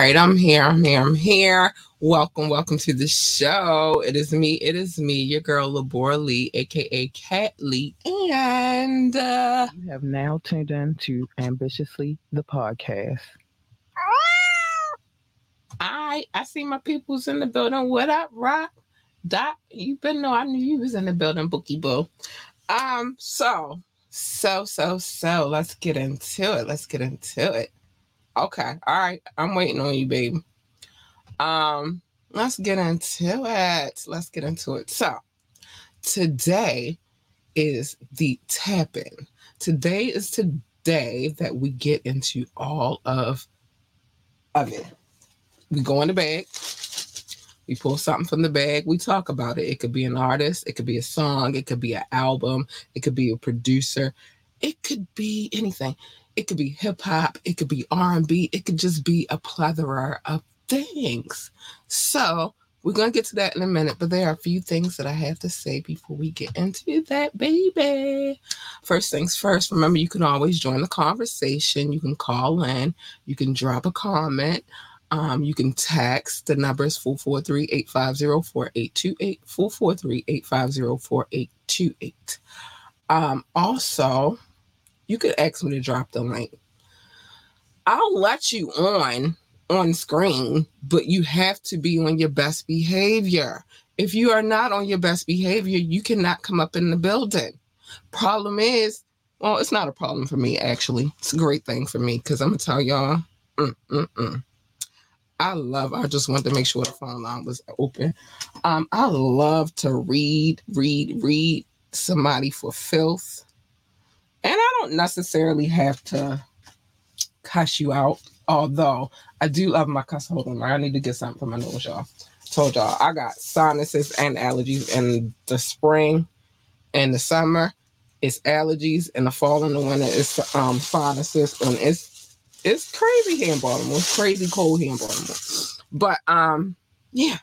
All right, I'm here. I'm here. I'm here. Welcome, welcome to the show. It is me. It is me, your girl Labora Lee, aka Cat Lee, and uh, You have now tuned in to Ambitiously the podcast. I I see my peoples in the building. What up, Rock? Doc, you been know I knew you was in the building, Bookie Boo. Um, so so so so let's get into it. Let's get into it. Okay, all right. I'm waiting on you, baby. Um, let's get into it. Let's get into it. So today is the tapping. Today is today that we get into all of of it. We go in the bag. We pull something from the bag. We talk about it. It could be an artist. It could be a song. It could be an album. It could be a producer. It could be anything. It could be hip hop. It could be R and B. It could just be a plethora of things. So we're gonna get to that in a minute, but there are a few things that I have to say before we get into that, baby. First things first, remember you can always join the conversation. You can call in, you can drop a comment, um, you can text. The number is 443-850-4828, 443-850-4828. Um, also, you could ask me to drop the link. I'll let you on on screen, but you have to be on your best behavior. If you are not on your best behavior, you cannot come up in the building. Problem is, well, it's not a problem for me, actually. It's a great thing for me because I'm going to tell y'all, mm, mm, mm. I love, I just wanted to make sure the phone line was open. Um, I love to read, read, read somebody for filth. And I don't necessarily have to cuss you out, although I do love my cuss. Hold on, I need to get something for my nose, y'all. Told y'all I got sinuses and allergies in the spring and the summer. It's allergies, in the fall and the winter it's um sinuses, and it's it's crazy here in Baltimore. It's crazy cold here in Baltimore. But um, yeah,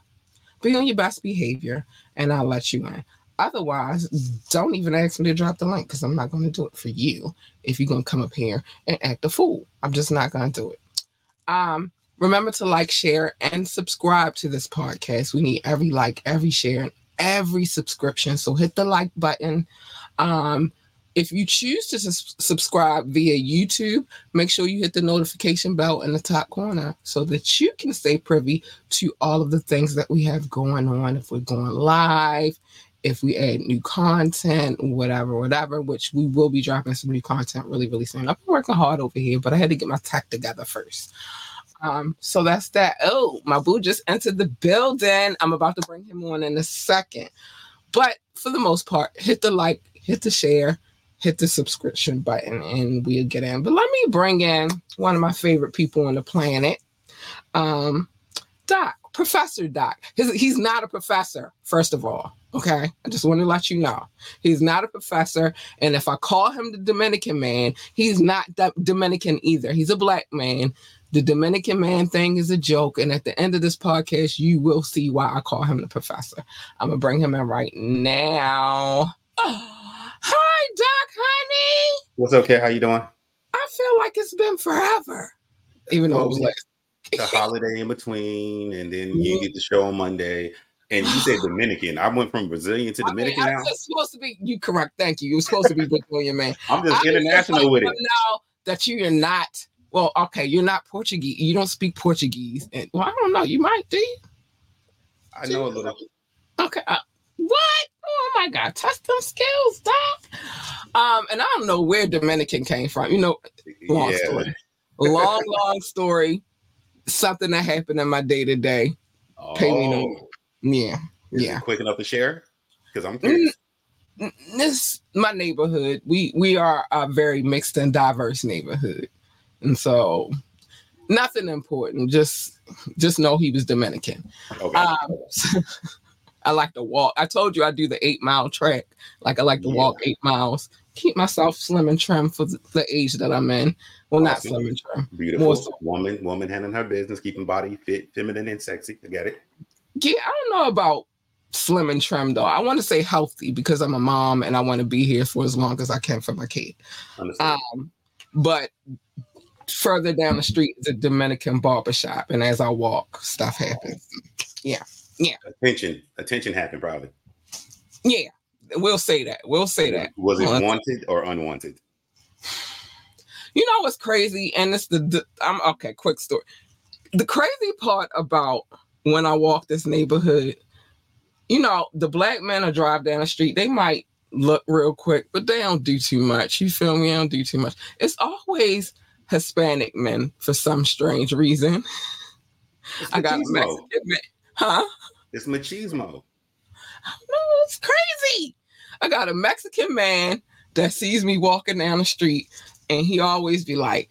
be on your best behavior, and I'll let you in. Otherwise, don't even ask me to drop the link because I'm not going to do it for you if you're going to come up here and act a fool. I'm just not going to do it. Um, remember to like, share, and subscribe to this podcast. We need every like, every share, and every subscription. So hit the like button. Um, if you choose to sus- subscribe via YouTube, make sure you hit the notification bell in the top corner so that you can stay privy to all of the things that we have going on. If we're going live, if we add new content, whatever, whatever, which we will be dropping some new content really, really soon. I've been working hard over here, but I had to get my tech together first. Um, so that's that. Oh, my boo just entered the building. I'm about to bring him on in a second. But for the most part, hit the like, hit the share, hit the subscription button, and we'll get in. But let me bring in one of my favorite people on the planet. Um, Doc, Professor Doc. His, he's not a professor, first of all. Okay. I just want to let you know. He's not a professor. And if I call him the Dominican man, he's not that Dominican either. He's a black man. The Dominican man thing is a joke. And at the end of this podcast, you will see why I call him the professor. I'm going to bring him in right now. hi, Doc, honey. What's okay? How you doing? I feel like it's been forever, even though it was like the holiday in between, and then you get the show on Monday. And you said Dominican. I went from Brazilian to Dominican I mean, now. Supposed to be you correct. Thank you. You're supposed to be Brazilian, man. I'm just I international with it. Now that you are not well, okay, you're not Portuguese. You don't speak Portuguese. And, well, I don't know. You might do. You? I know a little. Okay. Uh, what? Oh my God! Test them skills, doc. Um, and I don't know where Dominican came from. You know, long Yeah. story. Long, long story. Something that happened in my day to day. Pay me no. Oh, Yeah, is yeah. quick enough to share? Because I'm Mm, curious. n- this my neighborhood. We we are a very mixed and diverse neighborhood, and so nothing important. Just just know he was Dominican. Okay. Um, I like to walk. I told you I do the eight mile track. Like I like to Yeah. walk eight miles. Keep myself slim and trim for the age that I'm in. Well, not Awesome. slim and trim. Beautiful so. woman, woman handling her business, keeping body fit, feminine, and sexy. I get it. Yeah, I don't know about slim and trim though. I want to say healthy because I'm a mom and I want to be here for as long as I can for my kid. Um, but further down the street is a Dominican barbershop, and as I walk, stuff happens. Yeah, Attention, attention happened probably. yeah. We'll say that. We'll say that. Was it wanted or unwanted? You know what's crazy? And it's the, the I'm okay, quick story. The crazy part about when I walk this neighborhood, you know, the black men will drive down the street, they might look real quick, but they don't do too much. You feel me? They don't do too much. It's always Hispanic men for some strange reason. I got a. Mexican man. Huh? It's machismo. No, it's crazy. I got a Mexican man that sees me walking down the street, and he always be like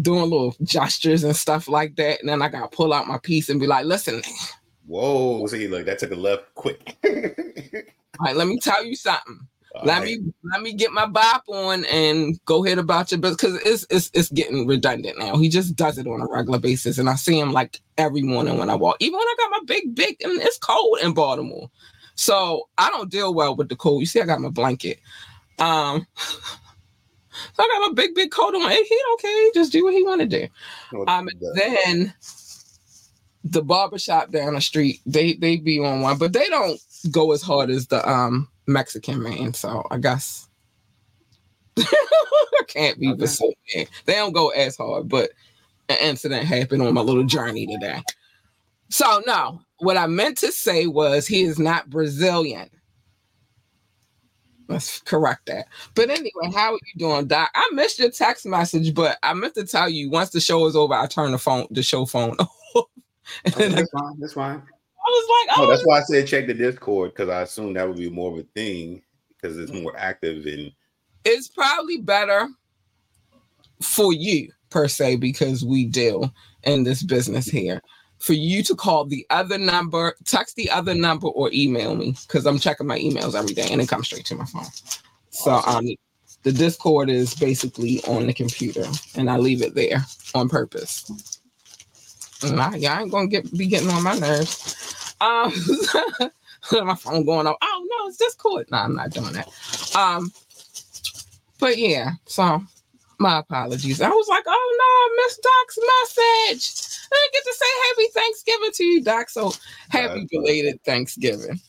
doing little gestures and stuff like that. And then I gotta pull out my piece and be like, listen, Whoa, see, look, that took a left quick. all right, let me tell you something. Let me let me get my bop on and go ahead about your business because it's, it's it's getting redundant now. He just does it on a regular basis, and I see him like every morning when I walk. Even when I got my big big, and it's cold in Baltimore, so I don't deal well with the cold. You see, I got my blanket. Um, so I got my big big coat on. Hey, he okay? Just do what he want to do. Um, then the barbershop down the street, they they be on one, but they don't go as hard as the um Mexican man. So I guess I can't be Okay. the same man. They don't go as hard, but an incident happened on my little journey today. So no, what I meant to say was he is not Brazilian. Let's correct that. But anyway, how are you doing, Doc? I missed your text message, but I meant to tell you once the show is over, I turn the phone, the show phone off. and Okay, then I, that's fine. That's fine. I was like, No, oh, that's why I said check the Discord because I assumed that would be more of a thing because it's more active and it's probably better for you per se because we deal in this business here. For you to call the other number text the other number or email me because i'm checking my emails every day and it comes straight to my phone. So um the discord is basically on the computer and i leave it there on purpose. I, y'all ain't gonna get be getting on my nerves um my phone going off oh no it's discord no i'm not doing that um but yeah, so my apologies. I was like, oh no, I missed Doc's message. I didn't get to say happy Thanksgiving to you, Doc. So happy belated Thanksgiving.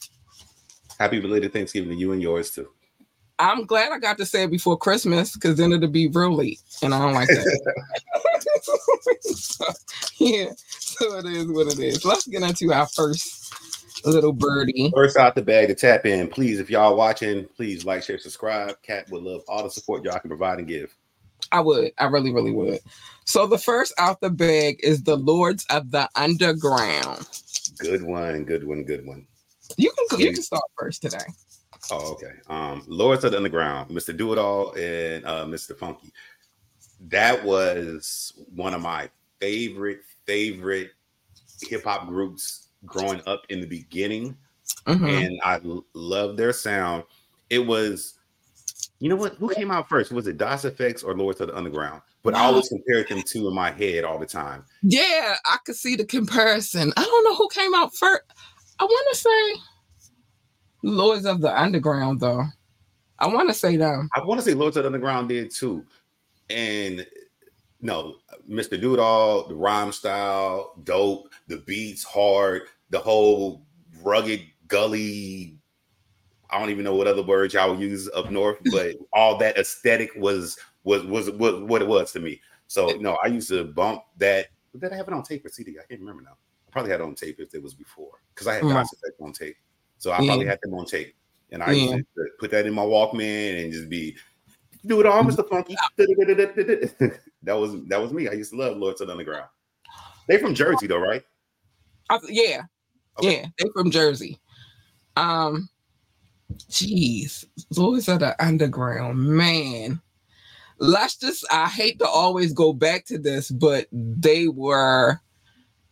happy belated Thanksgiving to you and yours too. I'm glad I got to say it before Christmas because then it'll be real late. And I don't like that. So, yeah, so it is what it is. Let's get into our first little birdie. First out the bag to tap in, please. If y'all watching, please like, share, subscribe. Cat would love all the support y'all can provide and give. I would. I really, really would. So the first out the bag is the Lords of the Underground. Good one, good one, good one. You can you can start first today. Oh, okay. Um, Lords of the Underground, Mr. Do It All, and uh, Mr. Funky. That was one of my favorite, favorite hip hop groups growing up in the beginning. Mhm. and I l- love their sound. It was, you know what? Who came out first? Was it Das EFX or Lords of the Underground? But I always compared them two in my head all the time. Yeah, I could see the comparison. I don't know who came out first. I want to say Lords of the Underground, though. I want to say them. I want to say Lords of the Underground did too. And no, Mr. Do It All, the rhyme style, dope, the beats hard, the whole rugged gully. I don't even know what other words y'all would use up north, but all that aesthetic was was was was what it was to me. So no, I used to bump that. Did I have it on tape or CD? I can't remember now. I probably had it on tape if it was before because I had Mm. Effect on tape. So I probably had them on tape, and I Yeah. used to put that in my Walkman and just be do it all, Mr. Funky. that was that was me. I used to love Lords of the Underground. They from Jersey though, right? I, yeah, Okay. yeah, they from Jersey. Um, jeez, Lords of the Underground, man. Let's just. I hate to always go back to this, but they were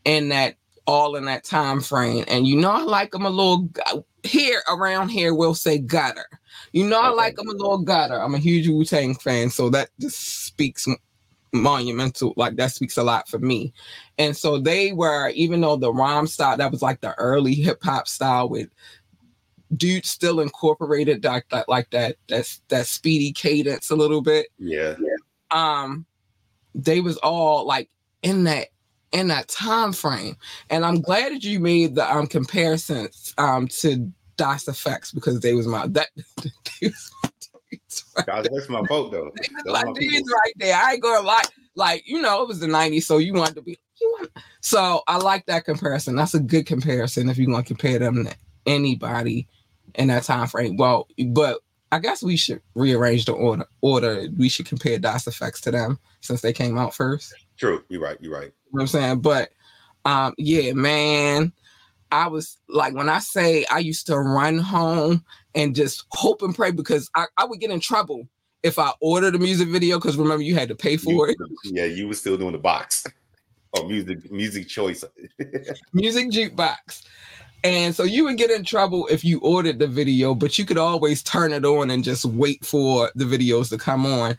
in that all in that time frame, and you know I like them a little here around here. We'll say gutter. You know I like them a little gutter. I'm a huge Wu Tang fan, so that just speaks monumental. Like that speaks a lot for me. And so they were, even though the rhyme style, that was like the early hip hop style with dude still incorporated that, that like that that's that speedy cadence a little bit. Yeah. Um they was all like in that in that time frame. And I'm glad that you made the um comparisons um to Das EFX because they was my that was my right that's my vote though. they was Those my my dudes people. right there. I ain't gonna lie. Like, you know, it was the 90s, so you wanted to be want so I like that comparison. That's a good comparison if you want to compare them to anybody in that time frame. Well, but I guess we should rearrange the order. Order we should compare Das EFX to them since they came out first. True. You're right. You're right. You know what I'm saying? But um, yeah, man, I was like when I say I used to run home and just hope and pray because I, I would get in trouble if I ordered a music video because remember you had to pay for it. Yeah, you were still doing the box or music music choice. music jukebox. And so you would get in trouble if you ordered the video, but you could always turn it on and just wait for the videos to come on.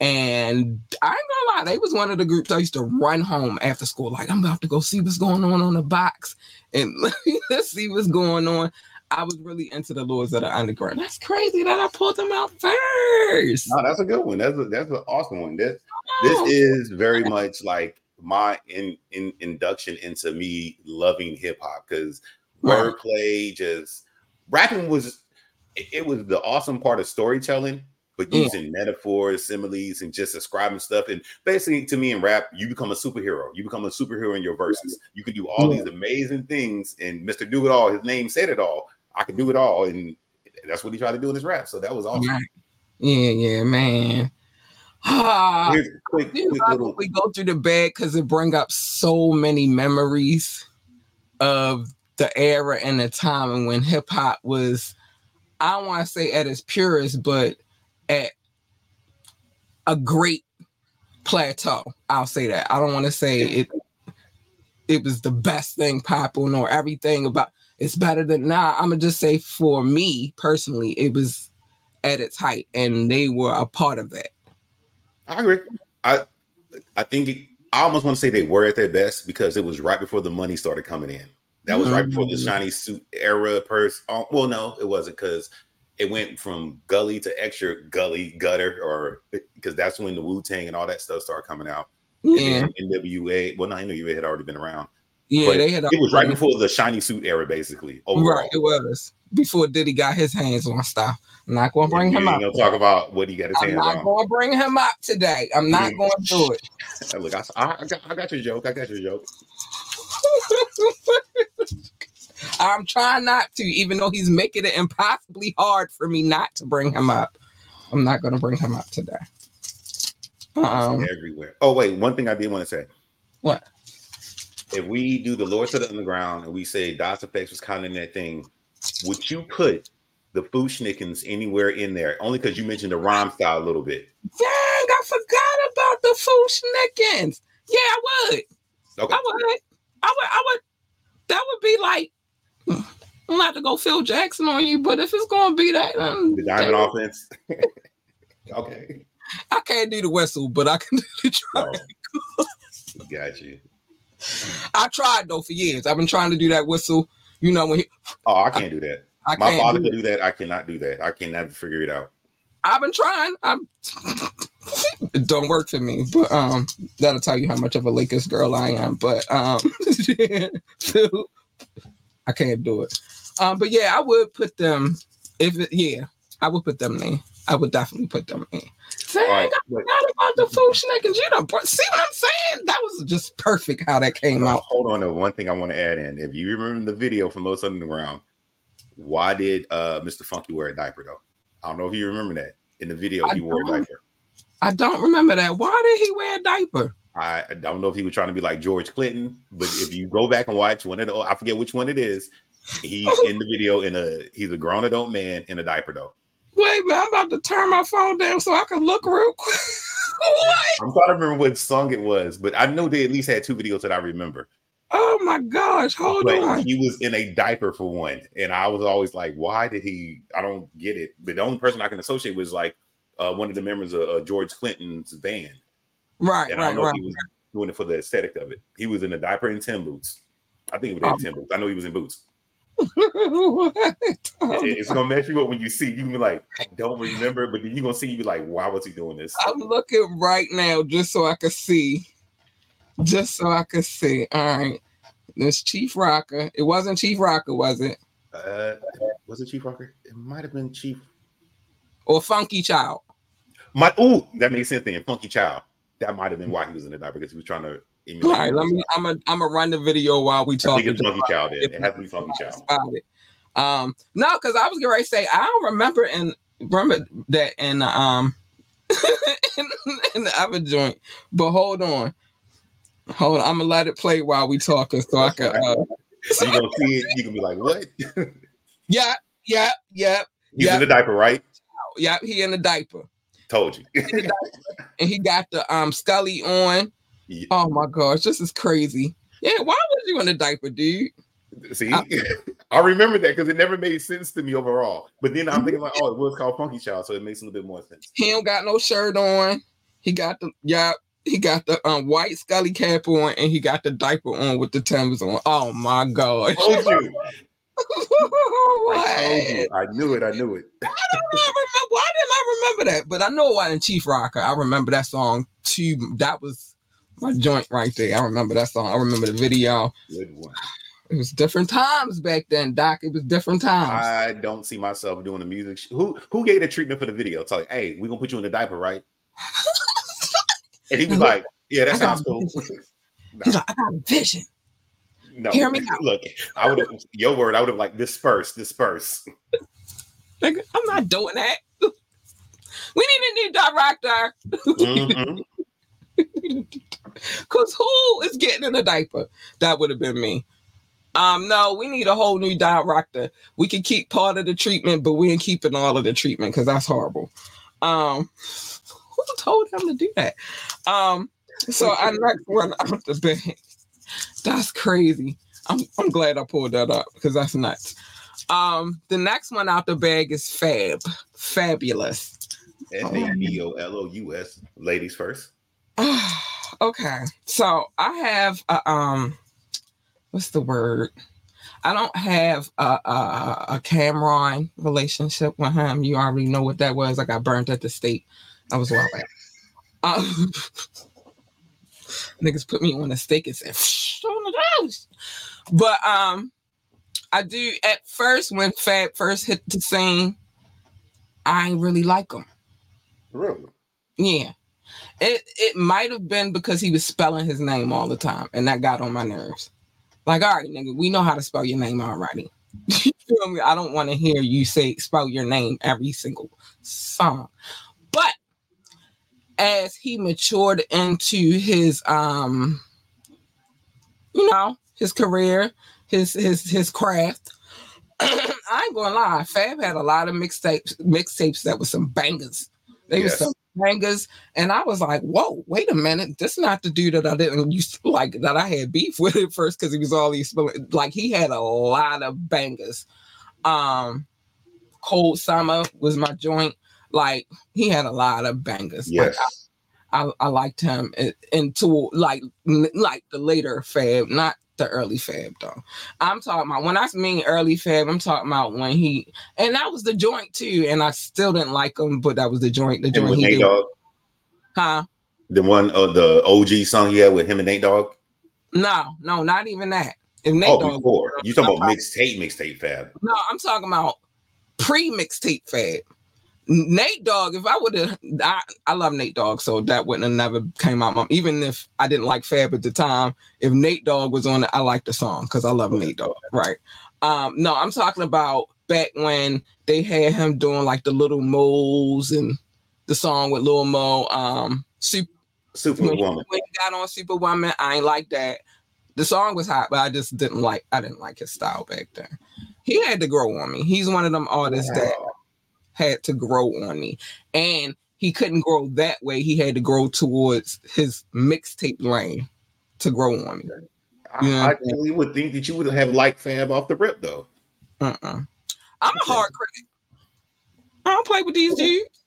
And I ain't gonna lie, they was one of the groups I used to run home after school, like I'm about to go see what's going on on the box and let's see what's going on. I was really into the Lords of the Underground. That's crazy that I pulled them out first. no, that's a good one. That's a, that's an awesome one. This this is very much like my in, in induction into me loving hip hop because Right. wordplay, just rapping was it, it was the awesome part of storytelling, but Yeah. using metaphors, similes, and just describing stuff. And basically, to me, in rap, you become a superhero. You become a superhero in your verses. You can do all Yeah. these amazing things. And Mr. Do It All, his name said it all. I can do it all, and that's what he tried to do in his rap. So that was awesome. Right. Yeah, yeah, man. Ah, Here's a quick, quick little. we go through the bag because it bring up so many memories of the era and the time and when hip hop was, I don't want to say at its purest, but at a great plateau. I'll say that. I don't want to say it. It was the best thing popping or everything about it's better than now. I'm gonna just say for me personally, it was at its height, and they were a part of that. I agree. I I think it, I almost want to say they were at their best because it was right before the money started coming in. That was right before the Mhm. shiny suit era. Purse. Oh, well, no, it wasn't because it went from gully to extra gully gutter, or because that's when the Wu Tang and all that stuff started coming out. Yeah, NWA. Well, no, NWA had already been around. yeah, they had. It was right before the shiny suit era, basically. Overall. Right, it was before Diddy got his hands on stuff. I'm not going to bring him up. gonna talk about what he got his I'm hands not going to bring him up today. I'm not going to do it. Look, I, I, I got, I got your joke. I got your joke. I'm trying not to, even though he's making it impossibly hard for me not to bring him up. I'm not going to bring him up today. Um, everywhere. Oh wait, one thing I did want to say. what? If we do the Lords of the Underground and we say Das EFX was kind of in that thing, would you put the Fu-Schnickens anywhere in there? Only because you mentioned the rhyme style a little bit. Dang, I forgot about the Fu-Schnickens. Yeah, I would. Okay. I would. I would. I would. That would be like. I'm not to go Phil Jackson on you, but if it's gonna be that, um, The diamond offense. okay. I can't do the whistle, but I can do the try. Oh, got you. I tried though for years. I've been trying to do that whistle. You know when he, Oh, I can't do that. I My father do could do that. I cannot do that. I can never figure it out. I've been trying. I'm. it don't work for me, but um, that'll tell you how much of a Lakers girl I am. But um, so, I can't do it. Um, but yeah, I would put them. If it, yeah, I would put them in. I would definitely put them in. Dang, All right. I forgot about the food and You know, see what I'm saying? That was just perfect how that came Now, out. hold on. though. One thing I want to add in. If you remember the video from Los Underground, why did uh Mr. Funky wear a diaper though? I don't know if you remember that. In the video, I he wore a diaper. I don't remember that. Why did he wear a diaper? I I don't know if he was trying to be like George Clinton, but if you go back and watch one of the, I forget which one it is. He's in the video in a he's a grown adult man in a diaper though. Wait, man, I'm about to turn my phone down so I can look real quick. I'm trying to remember what song it was, but I know they at least had two videos that I remember. Oh my gosh, hold but on. he was in a diaper for one, and I was always like, "Why did he?" I don't get it. But the only person I can associate was like uh, one of the members of uh, George Clinton's band, Right, and I right, don't know right. he was doing it for the aesthetic of it. He was in a diaper and tin boots. I think it was in Um, tin boots. I know he was in boots. It's gonna mess you up when you see. You be like, I don't remember, but then you're gonna see. You be like, why was he doing this? I'm looking right now just so I can see. Just so I can see. All right. This Chief Rocka. It wasn't Chief Rocka, was it? Uh, was it Chief Rocka? It might have been Chief. Or Funky Child? My ooh, that makes sense. Then Funky Child. That might have been why he was in the diaper because he was trying to. All emulate right, let me. I'm gonna. I'm gonna run the video while we talk. think it's Funky Child. Then. It has to be Funky Child. It. Um, no, because I was gonna say I don't remember and remember that in the, um in, in the other joint. But hold on, hold on. I'm gonna let it play while we talking so I can. Uh, So you gonna see it. You can be like, what? yeah, yeah, yeah, He's Yeah. in the diaper, right? yeah. He in the diaper. Told you. and he got the um Scully on. Yeah. Oh my gosh, this is crazy. Yeah, why was you in the diaper, dude? See, I- I remember that because it never made sense to me overall. But then I'm thinking like, oh, it was called Funky Child, so it makes a little bit more sense. He don't got no shirt on. He got the yeah, he got the um white Scully cap on, and he got the diaper on with the Timbers on. Oh my gosh. Told you. I. I knew it. I knew it. I don't remember. Why didn't I remember that? But I know why in Chief Rocka. I remember that song too. That was my joint right there. I remember that song. I remember the video. Good one. It was different times back then, Doc. It was different times. I don't see myself doing the music. sh- Who who gave the treatment for the video? It's like, hey, we're gonna put you in the diaper, right? And he was like, Yeah, that sounds cool. He's like, I got a vision. No, Hear me out. look, I would have your word, I would have like disperse, disperse. Nigga, I'm not doing that. We need a new director. Mhm. Cause who is getting in a diaper? That would have been me. Um, no, we need a whole new director. We can keep part of the treatment, but we ain't keeping all of the treatment because that's horrible. Um, who told him to do that? Um, so I next one out the bag. That's crazy. I'm I'm glad I pulled that up because that's nuts. Um, the next one out the bag is Fab, Fabolous. F A B O L O U S. Ladies first. okay, so I have a, um, what's the word? I don't have a, a a Cameron relationship with him. You already know what that was. I got burnt at the state. I was back. Um, niggas put me on a stake and said, "Shh, on the house." But um, I do at first when Fab first hit the scene, I ain't really like him. Really? Yeah. It it might have been because he was spelling his name all the time, and that got on my nerves. Like, all right, nigga, we know how to spell your name already. you feel me? I don't want to hear you say spell your name every single song. But as he matured into his um, you know, his career, his his his craft. I ain't gonna lie, Fab had a lot of mixtapes, mixtapes that was some bangers. They Yes. were some bangers, and I was like, "Whoa, wait a minute! This not the dude that I didn't used to like that I had beef with at first because he was all these like he had a lot of bangers. Um, Cold Summer was my joint. Like he had a lot of bangers. Like, Yes. I, I liked him in- into like like the later Fab, not the early Fab though. I'm talking about when I mean early Fab, I'm talking about when he and that was the joint too. And I still didn't like him, but that was the joint. The joint he Nate did, Dogg, huh? the one uh, the OG song he had with him and Nate Dogg. No, no, not even that. If Nate Oh, Dogg- before you talking about mixtape, mixtape fab. No, I'm talking about pre mixtape Fab. Nate Dogg, if I would have, I, I love Nate Dogg, so that wouldn't have never came out. my- Even if I didn't like Fab at the time, if Nate Dogg was on it, I like the song because I love Nate Dogg, right? Um, no, I'm talking about back when they had him doing like the little moles and the song with Lil Mo, um, Super when, he- Superwoman. when he got on Superwoman, I ain't like that. The song was hot, but I just didn't like. I didn't like his style back then. He had to grow on me. He's one of them artists that had to grow on me, and he couldn't grow that way. He had to grow towards his mixtape lane to grow on me. I, Yeah. I really would think that you would have liked Fab off the rip though. Uh-uh. I'm a hard critic. I don't play with these dudes.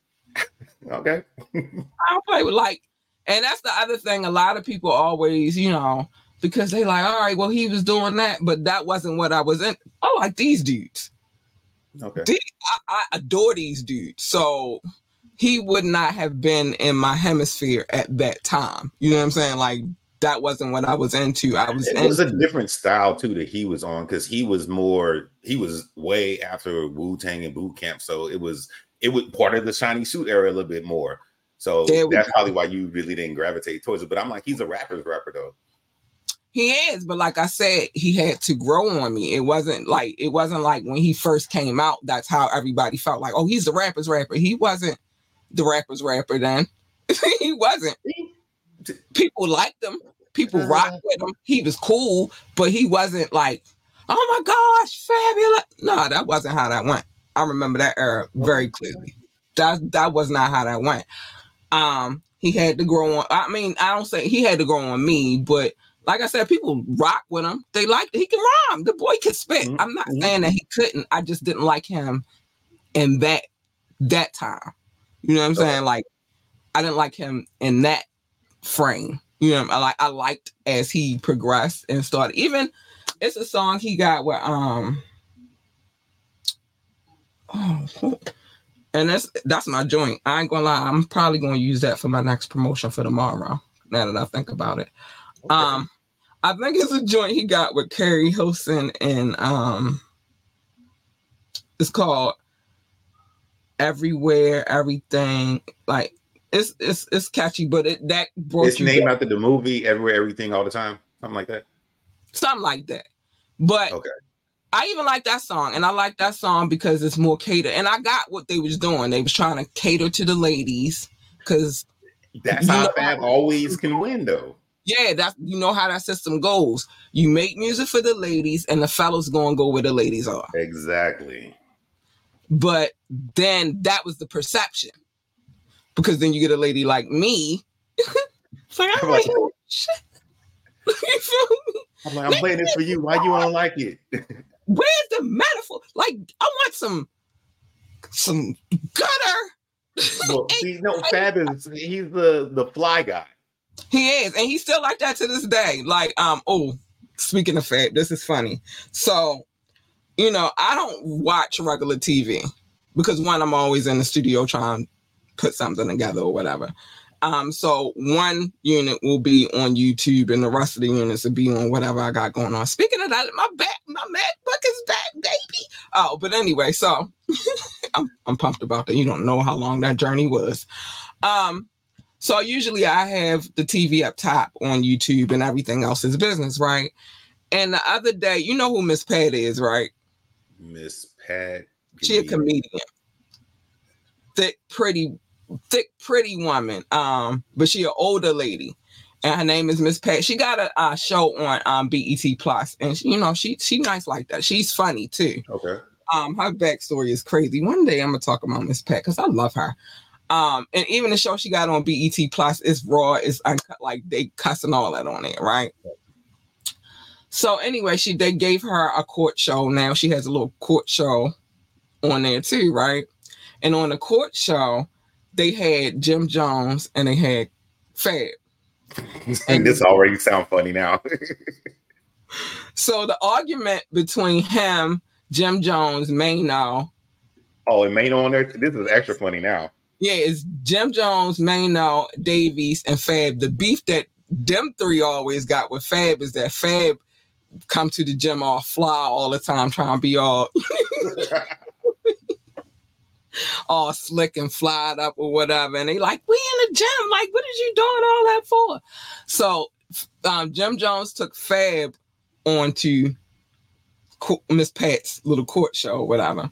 Okay. I don't play with like, and that's the other thing. A lot of people always, you know, because they like, all right, well, he was doing that, but that wasn't what I was in. I like these dudes. Okay. I, I adore these dudes. So he would not have been in my hemisphere at that time. You know what I'm saying? Like that wasn't what I was into. I was. It into, was a different style too that he was on because he was more. He was way after Wu Tang and Boot Camp, so it was it was part of the shiny suit era a little bit more. So that's go. probably why you really didn't gravitate towards it. But I'm like, he's a rapper's rapper though. He is, but like I said, he had to grow on me. It wasn't like it wasn't like when he first came out. That's how everybody felt like, oh, he's the rapper's rapper. He wasn't the rapper's rapper then. he wasn't. People liked him. People Uh. rocked with him. He was cool, but he wasn't like, oh my gosh, Fabolous. No, that wasn't how that went. I remember that era very clearly. That that was not how that went. Um, he had to grow on. I mean, I don't say he had to grow on me, but like I said, people rock with him. They like he can rhyme. The boy can spit. Mhm, I'm not mhm. saying that he couldn't. I just didn't like him in that that time. You know what I'm Okay. saying? Like I didn't like him in that frame. You know, I like I liked as he progressed and started. Even it's a song he got where um oh and that's that's my joint. I ain't gonna lie, I'm probably gonna use that for my next promotion for tomorrow. Now that I think about it. Um I think it's a joint he got with Keri Hilson and um it's called Everywhere, Everything. Like it's it's it's catchy, but it that brought It's named back- after the movie, everywhere, everything, all the time, something like that. something like that. But Okay. I even like that song, and I like that song because it's more catered. And I got what they was doing. They was trying to cater to the ladies, because That's how Fab always can win, though. Yeah, that's you know how that system goes. You make music for the ladies, and the fellas gonna go where the ladies are. Exactly. But then that was the perception, because then you get a lady like me. it's like, I'm like, shit. you feel me? I'm like, I'm playing this for you. Why you don't like it? Where's the metaphor? Like, I want some some gutter. well, see, no, Fab is he's the the fly guy. He is, and he's still like that to this day. Like, um, oh, speaking of Fab, this is funny. So, you know, I don't watch regular TV because one, I'm always in the studio trying to put something together or whatever. Um, so one unit will be on YouTube, and the rest of the units will be on whatever I got going on. Speaking of that, my back, my MacBook is back, baby. Oh, but anyway, so I'm I'm pumped about that. You don't know how long that journey was. Um, so usually I have the TV up top on YouTube and everything else is business, right? And the other day, you know who Miss Pat is, right? Miss Pat. She a comedian. Thick, pretty, thick, pretty woman. Um, but she an older lady. And her name is Miss Pat. She got a, uh show on um BET Plus, and she, you know she she nice like that. She's funny too. Okay. Um, her backstory is crazy. One day I'm gonna talk about Miss Pat because I love her. Um, and even the show she got on BET Plus is raw, is uncut, like they cussing all that on it, right? So anyway, she they gave her a court show. Now she has a little court show on there too, right? And on the court show, they had Jim Jones and they had Fab. and this already sound funny now. So the argument between him, Jim Jones, Maino, oh, and Main on there. This is extra funny now. Yeah, it's Jim Jones, Maino, Davies, and Fab. The beef that them three always got with Fab is that Fab come to the gym all fly all the time, trying to be all all slick and flyed up or whatever. And they like, we in the gym. Like, what is you doing all that for? So um, Jim Jones took Fab onto Miss Pat's little court show or whatever.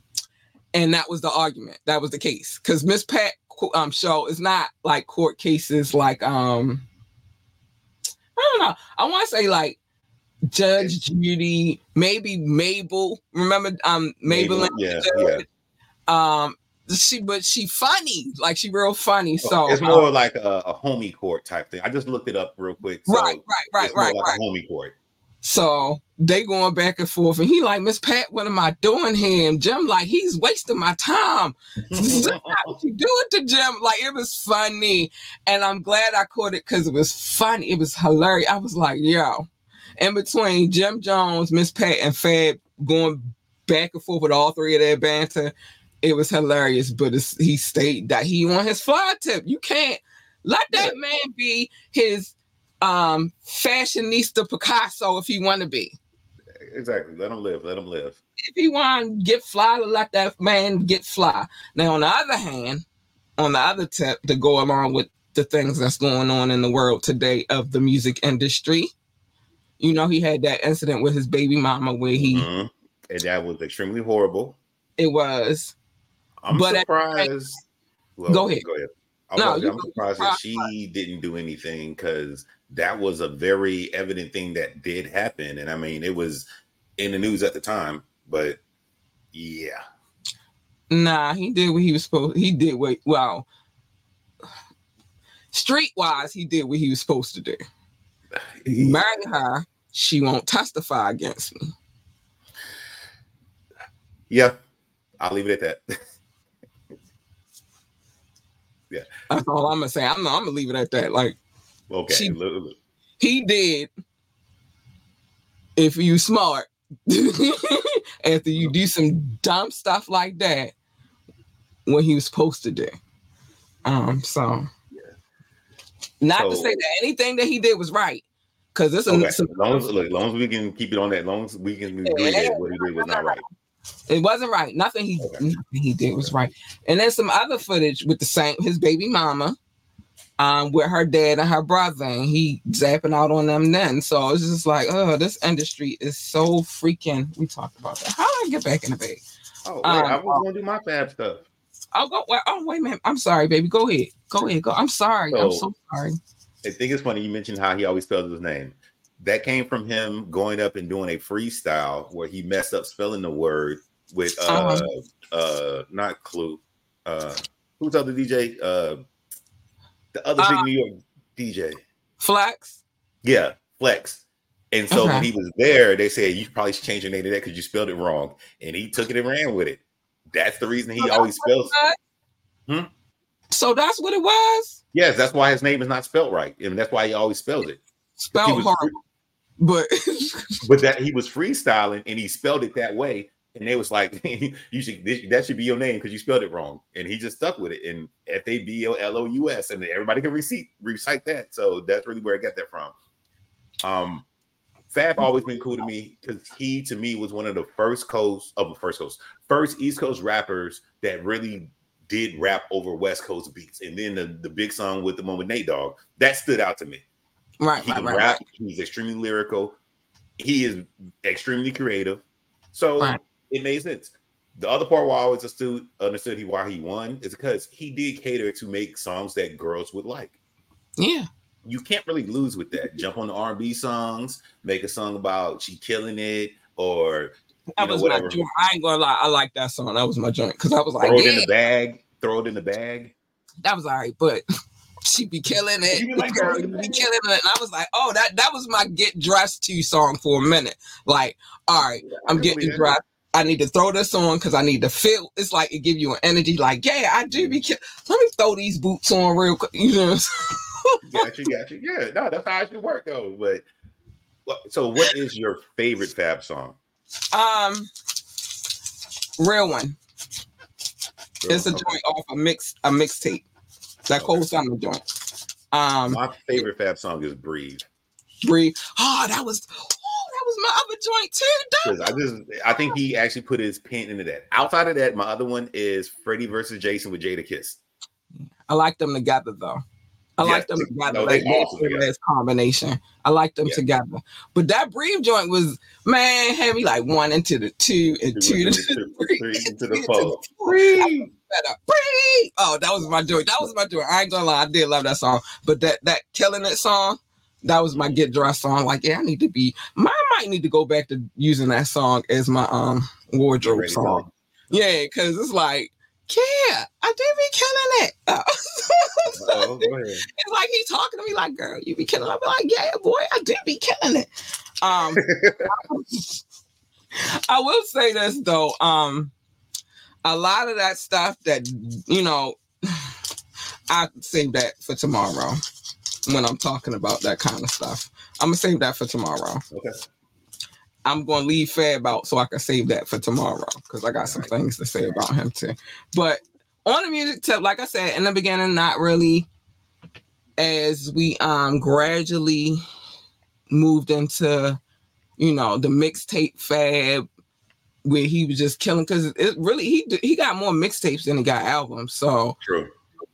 And that was the argument. That was the case. Because Miss Pat um, show is not like court cases like um I don't know. I want to say like Judge Judy, maybe Mabel. Remember um Mabel and yeah, yeah. um she but she funny like she real funny so it's um, more like a, a homie court type thing. I just looked it up real quick. So right right right right like right a homie court. So they going back and forth and he like miss pat what am i doing here? And jim like he's wasting my time. What you do it to jim? Like it was funny and i'm glad i caught it because it was funny. It was hilarious. I was like yo. In between Jim Jones, Miss Pat, and Fab going back and forth with all three of their banter, it was hilarious. But it's, he stayed that he on his fly tip. You can't let that man be his um fashionista Picasso if he want to be. Exactly. Let him live. Let him live. If he want to get fly, let that man get fly. Now, on the other hand, on the other tip, to go along with the things that's going on in the world today of the music industry, you know, he had that incident with his baby mama where he. Mhm. And that was extremely horrible. It was. I'm But at- surprised. Well, Go ahead. Go ahead. I'm, No, I'm surprised that she didn't do anything because that was a very evident thing that did happen. And I mean, it was in the news at the time, but yeah. Nah, he did what he was supposed. He did what. Well, streetwise, he did what he was supposed to do. Marry her, she won't testify against me. Yeah. I'll leave it at that. That's all I'm gonna say. I'm, I'm gonna leave it at that. Like okay. She- look- look. he did. If you smart, after you do some dumb stuff like that, what he was supposed to do. Um. So, not to say that anything that he did was right, because this Okay. is some, As long as, look, as long as we can keep it on that, as long as we can agree that what he did was not right. It wasn't right. Nothing he Okay. nothing he did was right. And then some other footage with the same his baby mama, um, with her dad and her brother, and he zapping out on them then. So it's just like, oh, this industry is so freaking. We talked about that. How do I get back in the bag? Oh, wait, Um, I was gonna do my fab stuff. I'll go. Wait, oh wait minute. I'm sorry, baby. Go ahead. Go ahead. Go. I'm sorry. I'm So- so sorry. I think it's funny you mentioned how he always spells his name. That came from him going up and doing a freestyle where he messed up spelling the word with uh Uh-huh. uh not clue. Uh who's the other DJ? Uh the other Uh, big New York DJ. Flex. Yeah, Flex. And so when he was there, they said you probably should change your name to that because you spelled it wrong. And he took it and ran with it. That's the reason he Oh, always spells. Hmm? So that's what it was. Yes, that's why his name is not spelled right. And that's why he always spells it. Spelled was horrible. But but that he was freestyling and he spelled it that way. And they was like you should this, that should be your name because you spelled it wrong. And he just stuck with it. And f-a-b-o-l-o-u-s and everybody can receipt recite that. So that's really where i got that from. Um fab always been cool to me because he to me was one of the first coast of the first coast first east coast rappers that really did rap over west coast beats. And then the, the big song with the one with nate dogg that stood out to me right, he right, right, rap. right. He's extremely lyrical. He is extremely creative. So Right. it made sense. The other part why I always understood understood he why he won is because he did cater to make songs that girls would like. Yeah. You can't really lose with that. Jump on the R and B songs, make a song about she killing it, or That know, was my joint. I ain't gonna lie. I like that song. That was my joint because I was like, throw it yeah, in the bag. Throw it in the bag. that was all right, but she be killing it. You be like, Girl, you be killing it. And I was like, oh, that that was my get dressed to song for a minute. Like, all right, I'm getting dressed. I need to throw this on because I need to feel. It's like it give you an energy. Like, yeah, I do be. Kill- Let me throw these boots on real quick. You know. Got you, got you. Yeah, no, that's how it should work though. But so, what is your favorite Fab song? um, real one. It's a Okay. joint off a mix a mixtape. That Okay. Cold Summer joint. Um, My favorite Fab song is "Breathe." breathe. Oh, that was. Oh, that was my other joint too. I just I think he actually put his pen into that. Outside of that, my other one is Freddy versus Jason with Jadakiss. I like them together though. I Yeah, like them together. no, they like, awesome together. combination. I like them Yeah. together. But that breathe joint was man had me like one into the two and two to the three, three into the four. Breathe. Better. Breathe. Oh, that was my joint. That was my joint. I ain't gonna lie, I did love that song. But that that killing it song, that was my get dressed song. Like, yeah, I need to be. My, I might need to go back to using that song as my um wardrobe song. Yeah, because it's like, yeah, I do be killing it. Oh. It's like he talking to me like, girl, you be killing. it. I'm like, yeah, boy, I do be killing it. Um, I will say this though. Um, a lot of that stuff that you know, I save that for tomorrow when I'm talking about that kind of stuff. I'm gonna save that for tomorrow. Okay. I'm gonna leave Fab out so I can save that for tomorrow because I got some things to say about him too. But on the music tip, like I said in the beginning, not really. As we um gradually moved into, you know, the mixtape Fab, where he was just killing because it really he he got more mixtapes than he got albums. So True.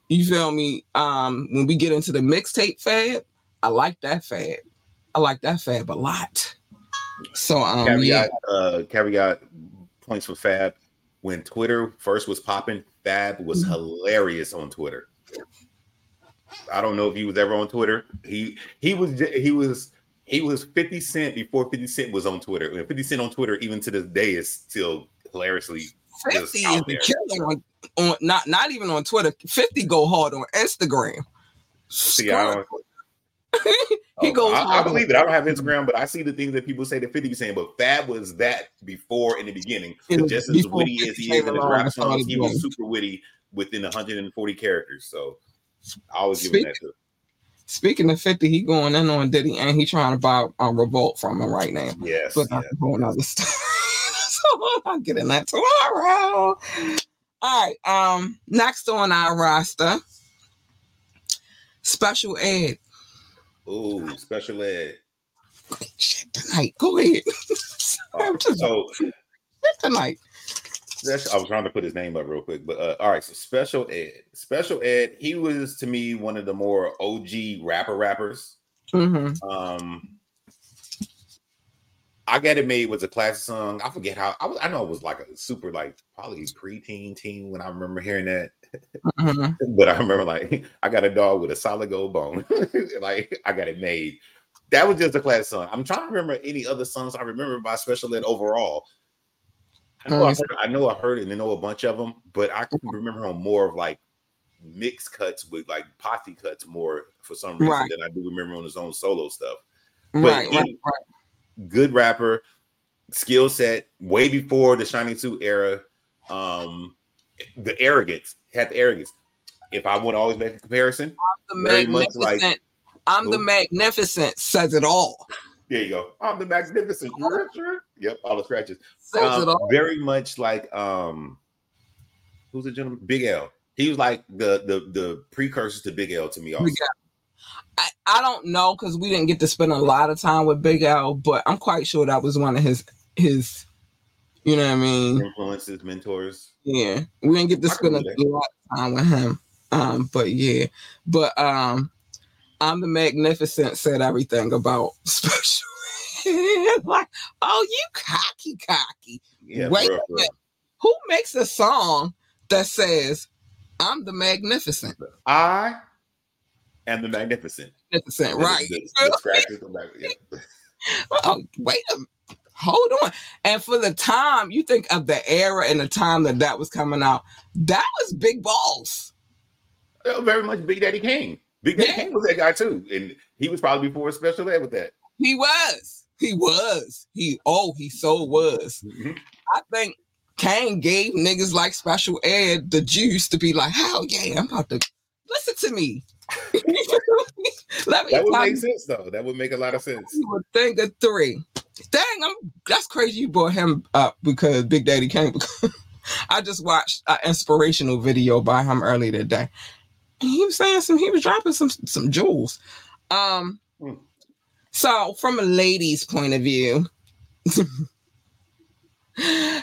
you feel me? Um, when we get into the mixtape Fab, I like that Fab. I like that Fab a lot. So um, yeah. Caveat, uh, caveat points for Fab. When Twitter first was popping, Fab was Mhm. hilarious on Twitter. I don't know if he was ever on Twitter. He he was he was he was 50 Cent before 50 Cent was on Twitter. And 50 Cent on Twitter, even to this day, is still hilariously 50 is the killer on, on not not even on Twitter. 50 go hard on Instagram. See, I don't, he Oh, goes I, I believe it. I don't have Instagram, but I see the things that people say that 50 be saying. But Fab was that before in the beginning. It just as witty as he is in his rap songs, he was super witty within 140 characters. So I was giving that to Speaking of 50, he going in on Diddy and he trying to buy a revolt from him right now. yes. But yes. that's a whole other story. so I'll get in that tomorrow. All right. Um, next on our roster, special ed. Ooh, special ed. Shit tonight. Go ahead. I'm just so shit tonight. I was trying to put his name up real quick, but uh, all right. So special ed, special ed. He was to me one of the more OG rapper rappers. hmm Um, I Got It Made was a classic song. I forget how I was. I know it was like a super like probably preteen teen when I remember hearing that. hmm But I remember like I got a dog with a solid gold bone. like I got it made. That was just a classic song. I'm trying to remember any other songs I remember by Special Ed overall. I know, I, Mm. heard, I know I heard it and I know a bunch of them, but I can remember on more of like mix cuts with like posse cuts more for some reason Right. than I do remember on his own solo stuff. But Right, right, he- right. good rapper, skill set, way before the Shining Two era. Um, the arrogance had the arrogance. If I would always make a comparison, The very much magnificent. like- I'm the magnificent. Says it all. there you go. I'm the magnificent. Yep, all the scratches. Um, all. very much like um, who's the gentleman? Big L. He was like the the the precursor to Big L to me. Also, I, I don't know because we didn't get to spend a lot of time with Big L, but I'm quite sure that was one of his his. You know what I mean? influences, mentors. Yeah, we didn't get to I spend a lot of time with him. Um, but yeah, but um, I'm the magnificent said everything about special. like, oh, you cocky, cocky. Yeah, Wait bro, a bro. minute. Who makes a song that says, "I'm the magnificent"? I am the magnificent. Magnificent, right? The, the scratches, the back- yeah. Oh, wait a hold on. And for the time, you think of the era and the time that that was coming out, that was big balls. Uh, very much Big Daddy Kane. Big Daddy Yeah. Kane was that guy too, and he was probably before a special ed with that. He was. He was. He oh, he so was. I think Kane gave niggas like special ed the juice to be like, hell yeah, I'm about to listen to me. Let me That would make you sense though. That would make a lot of sense. you would think of three. Dang, I'm that's crazy you brought him up because Big Daddy Kane. I just watched an inspirational video by him earlier today. And he was saying some, he was dropping some some jewels. Um. So from a lady's point of view,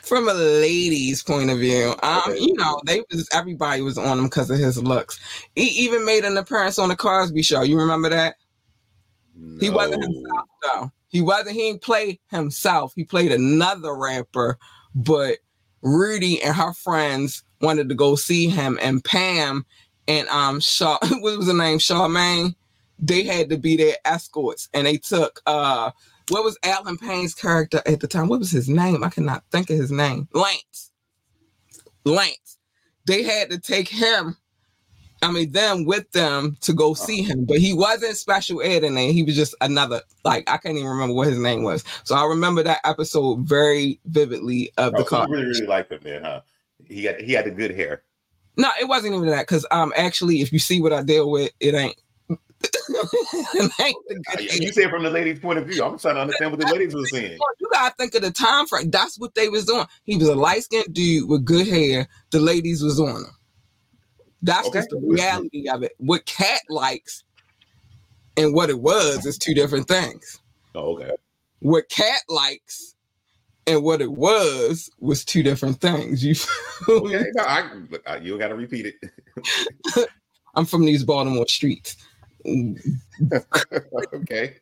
from a lady's point of view, um, you know, they was everybody was on him because of his looks. He even made an appearance on the Cosby show. You remember that? He wasn't himself though. He wasn't. He didn't play himself. He played another rapper. But Rudy and her friends wanted to go see him, and Pam and um Shaw, what was the name? Charmaine. They had to be their escorts, and they took uh, what was Allen Payne's character at the time? What was his name? I cannot think of his name. Lance. Lance. They had to take him I mean, them with them to go see him, but he wasn't special ed in there. He was just another, like, I can't even remember what his name was. So I remember that episode very vividly of Oh, the so car. you really, really liked him then, huh? He had he had the good hair. No, it wasn't even that because um actually, if you see what I deal with, it ain't It ain't the good You it from the lady's point of view. I'm trying to understand what the ladies were saying. You gotta think of the time frame. That's what they was doing. He was a light skinned dude with good hair. The ladies was on him. That's Okay. just the reality of it. What Cat likes and what it was is two different things. Oh, okay. What Cat likes and what it was was two different things. You? Okay. No, I, I, you got to repeat it. I'm from these Baltimore streets. okay.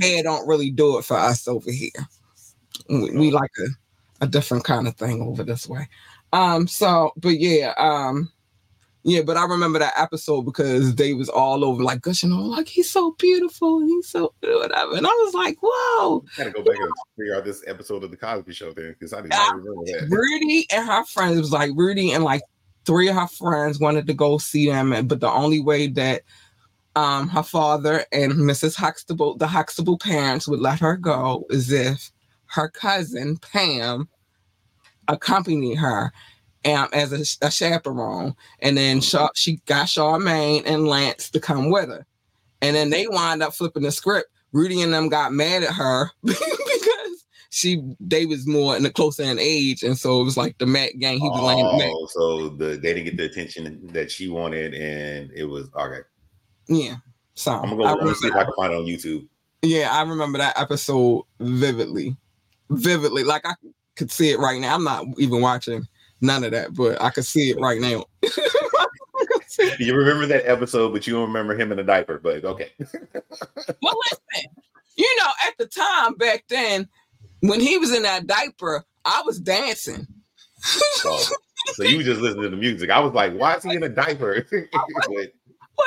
hair don't really do it for us over here. We, we like a, a different kind of thing over this way. Um, so but yeah, um, yeah, but I remember that episode because they was all over like gushing on like he's so beautiful and he's so whatever. And I was like, whoa. Got to go back and figure out this episode of the Cosby Show then, because I did Yeah. not remember that. Rudy and her friends was like Rudy and like three of her friends wanted to go see them, and- but the only way that um her father and Mrs. Huxtable, the Huxtable parents, would let her go as if her cousin Pam accompanied her um, as a, a chaperone, and then she got Charmaine and Lance to come with her, and then they wind up flipping the script. Rudy and them got mad at her because she they was more in the closer in age, and so it was like the Matt gang. He was. Oh, so the they didn't get the attention that she wanted, and it was okay. Yeah. So I'm gonna go I I'm gonna see if I can find it on YouTube. Yeah, I remember that episode vividly. Vividly. Like I could see it right now. I'm not even watching none of that, but I could see it right now. You remember that episode, but you don't remember him in a diaper. But okay, well, listen, you know, at the time back then, when he was in that diaper, I was dancing. so, so you just listened to the music. I was like, why is he in a diaper? But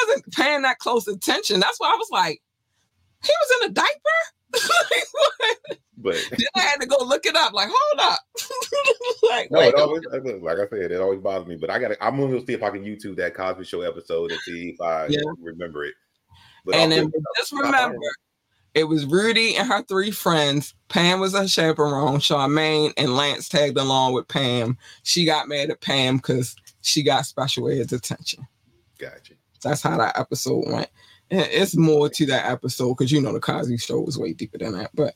wasn't paying that close attention. That's why I was like, he was in a diaper? Like, what? but then I had to go look it up. Like, hold up. like, no, it always like I said, it always bothers me. But I gotta I'm gonna see if I can YouTube that Cosby Show episode and see if I Yeah. remember it. But and then figure it out. just remember, it was Rudy and her three friends. Pam was a chaperone. Charmaine and Lance tagged along with Pam. She got mad at Pam because she got special ed's attention. Gotcha. That's how that episode went. And It's more to that episode because you know the Cosby Show was way deeper than that. But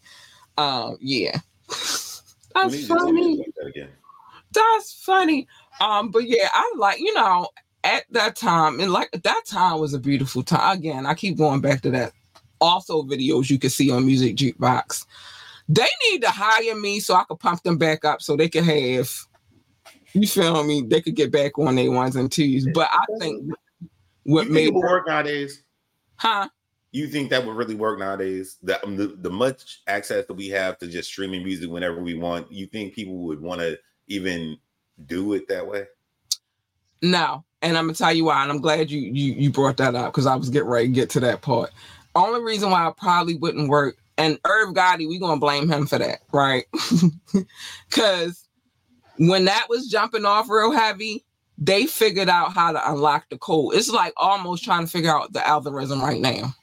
um, yeah, that's need to do something funny. that. That's funny. Um, but yeah, I like you know at that time and like that time was a beautiful time. Again, I keep going back to that. Also, videos you can see on Music Jukebox. They need to hire me so I could pump them back up so they could have. You feel me? They could get back on their ones and twos. But I think what You think made it would work nowadays? huh? You think that would really work nowadays? That um, the, the much access that we have to just streaming music whenever we want, you think people would want to even do it that way? No, and I'm gonna tell you why, and I'm glad you you you brought that up because I was getting ready to get to that part. Only reason why it probably wouldn't work, and Irv Gotti, we gonna blame him for that, right? Because when that was jumping off real heavy, they figured out how to unlock the code. It's like almost trying to figure out the algorithm right now.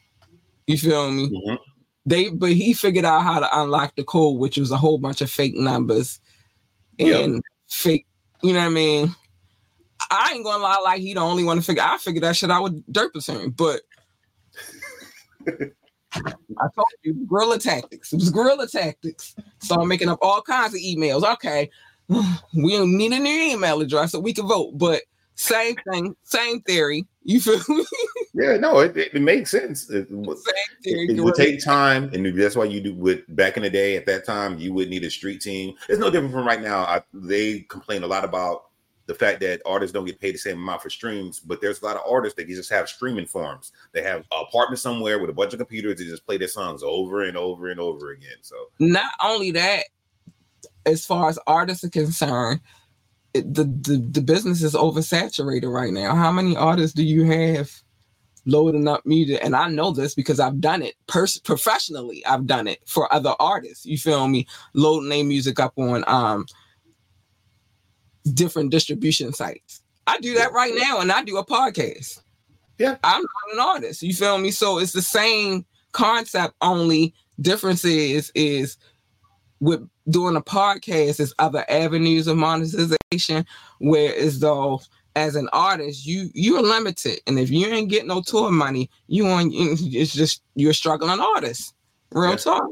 You feel me? Mhm. They, but he figured out how to unlock the code, which was a whole bunch of fake numbers and Yep. fake. You know what I mean? I ain't gonna lie, like he the only one to figure. I figured that shit out with Dirt Percent, but I told you guerrilla tactics. It was guerrilla tactics. So I'm making up all kinds of emails. Okay, we don't need a new email address so we can vote, but same thing, same theory. You feel me? Yeah, no, it, it, it makes sense. It, theory. it would take time, and that's why you do. With back in the day, at that time, you would need a street team. It's no different from right now. I, they complain a lot about the fact that artists don't get paid the same amount for streams, but there's a lot of artists that just have streaming farms. They have an apartment somewhere with a bunch of computers. They just play their songs over and over and over again. So not only that, as far as artists are concerned, it, the, the the business is oversaturated right now. How many artists do you have loading up music? And I know this because I've done it pers- professionally. I've done it for other artists. You feel me? Loading their music up on um different distribution sites. I do that right now, and I do a podcast. Yeah. I'm not an artist. You feel me? So it's the same concept. Only difference is is with doing a podcast is other avenues of monetization, whereas though as an artist, you you're limited, and if you ain't getting no tour money, you on it's just you're a struggling artist. Real Yeah. talk,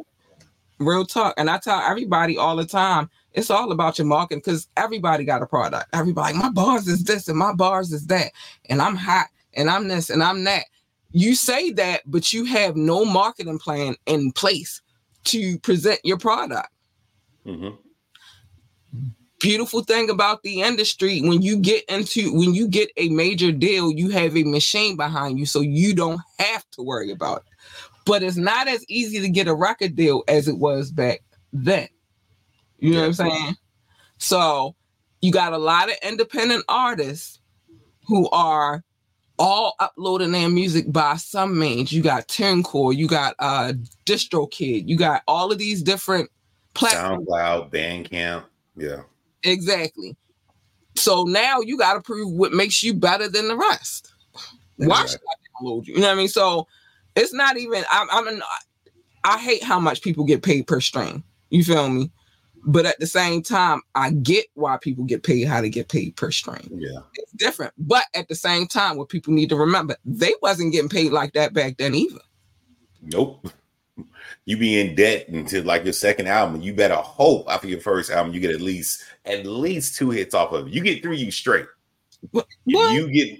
real talk. And I tell everybody all the time, it's all about your marketing because everybody got a product. Everybody, my bars is this and my bars is that, and I'm hot and I'm this and I'm that. You say that, but you have no marketing plan in place to present your product Mhm. beautiful thing about the industry when you get into when you get a major deal you have a machine behind you so you don't have to worry about it. But it's not as easy to get a record deal as it was back then. You know what i'm saying? So you got a lot of independent artists who are all uploading their music by some means. You got TuneCore, you got uh DistroKid, you got all of these different platforms SoundCloud, Bandcamp. Yeah. Exactly. So now you got to prove what makes you better than the rest. Why should I download you? You know what I mean? So it's not even. I'm. I'm an, I hate how much people get paid per stream. You feel me? But at the same time, I get why people get paid how to get paid per stream. Yeah. It's different. But at the same time, what people need to remember, they wasn't getting paid like that back then either. Nope. You be in debt until like your second album. You better hope after your first album you get at least at least two hits off of it. You get three, you straight. What? If what? you get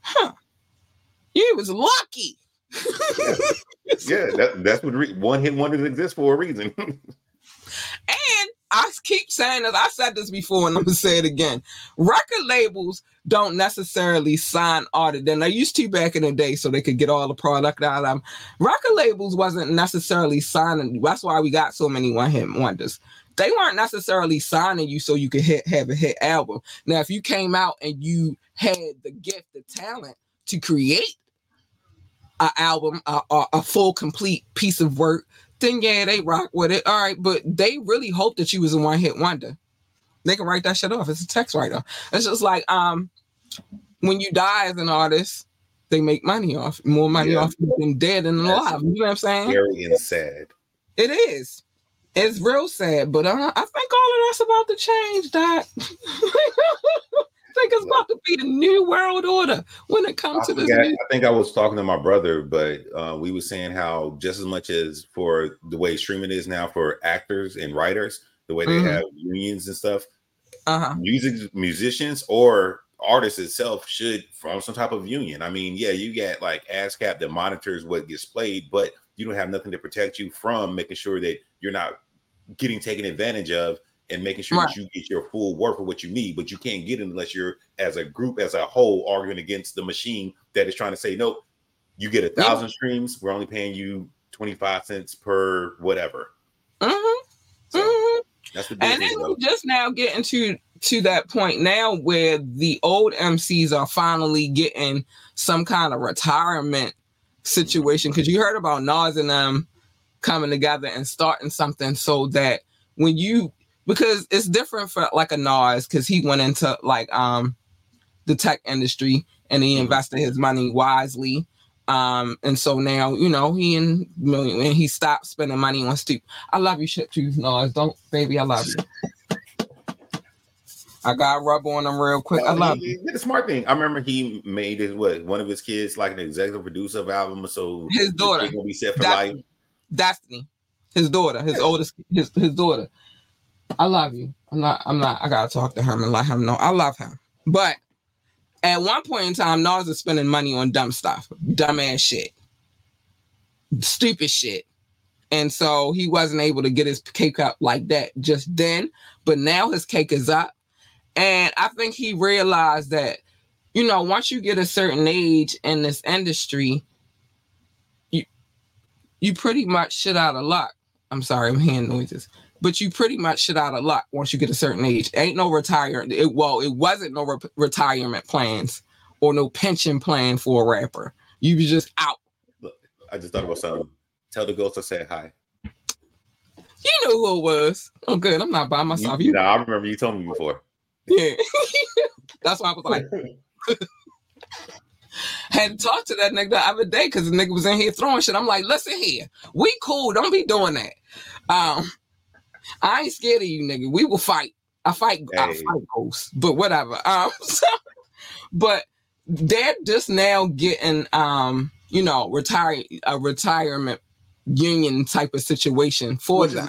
Huh? You was lucky. yeah, that, that's what re- one hit wonders exist for a reason. And I keep saying this, I said this before and I'm gonna say it again. Record labels don't necessarily sign artists. Then they used to back in the day so they could get all the product out of them. Record labels wasn't necessarily signing. That's why we got so many one hit wonders. They weren't necessarily signing you so you could hit have a hit album. Now, if you came out and you had the gift, the talent to create an album, a, a, a full complete piece of work, then yeah, they rock with it. All right, but they really hope that you was a one hit wonder. They can write that shit off. It's a text writer. It's just like um when you die as an artist, they make money off more money Yeah. off you than dead and alive. You know what I'm saying? And sad. It is. It's real sad, but uh, I think all of that's about to change. That I think it's about to be the new world order when it I, comes to this. forgot- music. I think I was talking to my brother, but uh, we were saying how just as much as for the way streaming is now for actors and writers, the way they Mhm. have unions and stuff, Uh-huh. music musicians or artists itself should form some type of union. I mean, yeah, you got like ASCAP that monitors what gets played, but you don't have nothing to protect you from making sure that you're not getting taken advantage of and making sure Right. that you get your full worth of what you need. But you can't get it unless you're as a group, as a whole, arguing against the machine that is trying to say, nope, you get a Yeah. thousand streams, we're only paying you 25 cents per whatever. Mm-hmm. So Mm-hmm. that's the And then though. we're just now getting to to that point now where the old MCs are finally getting some kind of retirement situation because you heard about Nas and them coming together and starting something so that when you because it's different for like a Nas because he went into like um the tech industry and he Mhm. invested his money wisely. Um, and so now, you know, he and and he stopped spending money on stupid. I love you, shit too, Nas. Don't, baby, I love you. I got rub on him real quick. I love he, you. did a smart thing. I remember he made his what one of his kids like an executive producer of album, so His daughter. they gonna be set for life. Destiny, his daughter, his oldest, his his daughter. I love you. I'm not. I'm not. I gotta talk to him and let him know I love him. But at one point in time, Nas was spending money on dumb stuff, dumb ass shit, stupid shit, and so he wasn't able to get his cake up like that just then. But now his cake is up, and I think he realized that, you know, once you get a certain age in this industry, you you pretty much shit out of luck. I'm sorry, I'm hearing noises. But you pretty much shit out of luck once you get a certain age. Ain't no retire. It, well, it wasn't no re- retirement plans or no pension plan for a rapper. You was just out. Look, I just thought about something. Tell the ghost I said hi. You knew who it was. Oh, good. I'm not by myself. You, You, I remember you told me before. yeah. That's why I was like, had to talk to that nigga the other day because the nigga was in here throwing shit. I'm like, listen here, we cool. Don't be doing that. Um, I ain't scared of you, nigga. We will fight. I fight I fight ghosts, but whatever. Um, so, but they're just now getting um, you know, retire a retirement union type of situation for Which them.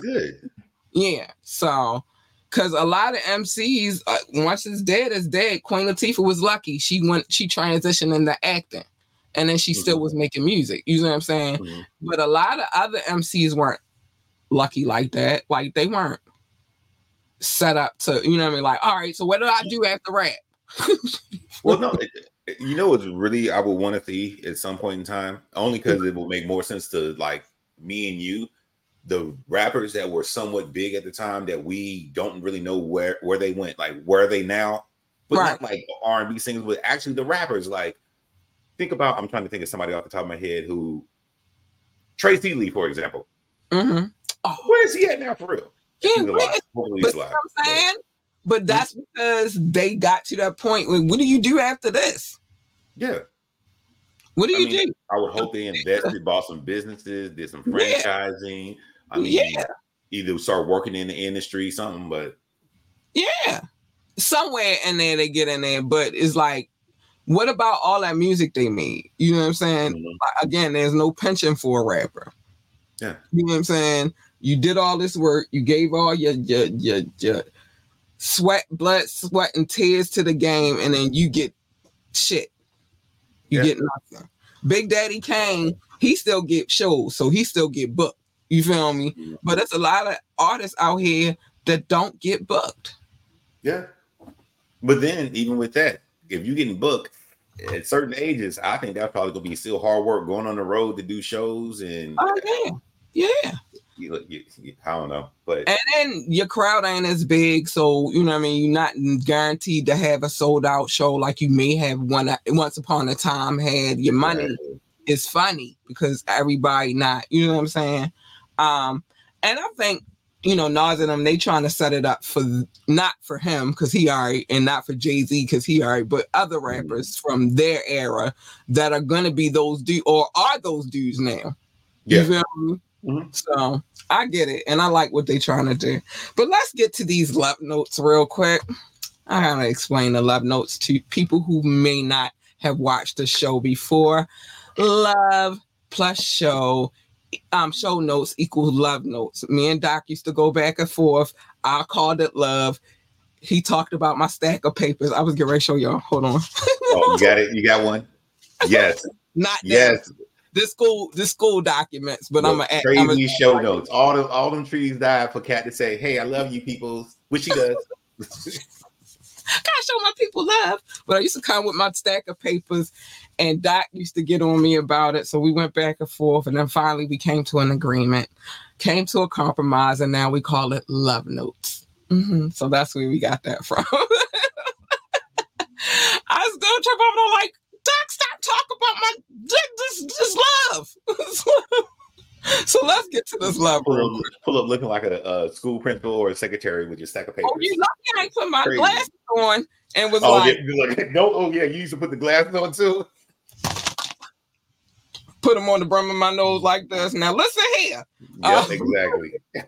Yeah. So, because a lot of MCs, uh, once it's dead, it's dead. Queen Latifah was lucky. She went, she transitioned into acting, and then she still Mhm. was making music. You know what I'm saying? Mhm. But a lot of other MCs weren't lucky like that. Like they weren't set up to, you know what I mean? Like, all right, so what do I do after rap? Well, no, you know what's really I would want to see at some point in time, only because it will make more sense to like me and you, the rappers that were somewhat big at the time that we don't really know where where they went, like where are they now, but not like R and B singers, but actually the rappers. Like, think about I'm trying to think of somebody off the top of my head who Tracey Lee, for example. Mm-hmm. Oh, Where is he at now for real? yeah, but alive. Hopefully he's alive. I'm saying? But that's because they got to that point. What do you do after this? Yeah. What do I you mean, do? I would hope they invested, bought some businesses, did some Yeah. franchising. I mean, Yeah. either start working in the industry, something. But Yeah. Somewhere in there they get in there, but it's like, what about all that music they made? You know what I'm saying? Mhm. Again, there's no pension for a rapper. Yeah. You know what I'm saying? You did all this work, you gave all your your your, your sweat, blood, sweat, and tears to the game, and then you get shit. You Yeah. get nothing. Big Daddy Kane, he still get shows, so he still get booked. You feel me? Mhm. But there's a lot of artists out here that don't get booked. yeah. But then, even with that, if you're getting booked at certain ages, I think that's probably gonna be still hard work going on the road to do shows and Oh yeah, yeah. You, you- you- I don't know, but And then your crowd ain't as big, so you know what I mean. You're not guaranteed to have a sold out show like you may have one once upon a time had. Your money is funny because everybody not, you know what I'm saying. Um, and I think you know Nas and them they trying to set it up for not for him because he alright, and not for Jay Z because he alright, but other rappers from their era that are gonna be those dudes or are those dudes now. Yeah. You feel me? Mhm. So I get it, and I like what they're trying to do. But let's get to these love notes real quick. I gotta explain the love notes to people who may not have watched the show before. Love plus show, um, show notes equals love notes. Me and Doc used to go back and forth. I called it love. He talked about my stack of papers. I was getting ready to show y'all. Hold on. oh, you got it. You got one. Yes, Not that yes. This school, this school documents, but I'm Look, a crazy show notes. All the all them trees died for Cat to say, "Hey, I love you, people," which she does. gotta show my people love. But I used to come with my stack of papers, and Doc used to get on me about it. So we went back and forth, and then finally we came to an agreement, came to a compromise, and now we call it love notes. Mhm. So that's where we got that from. I still trip over like, Doc, stop talking about my this this love. so let's get to this love pull, up, pull up looking like a, a school principal or a secretary with your stack of papers. Oh, you lucky I put my Crazy. glasses on and was Oh, like, yeah, like, no, oh yeah, you used to put the glasses on too. put them on the brim of my nose like this. Now listen here. Yeah, Oh. exactly.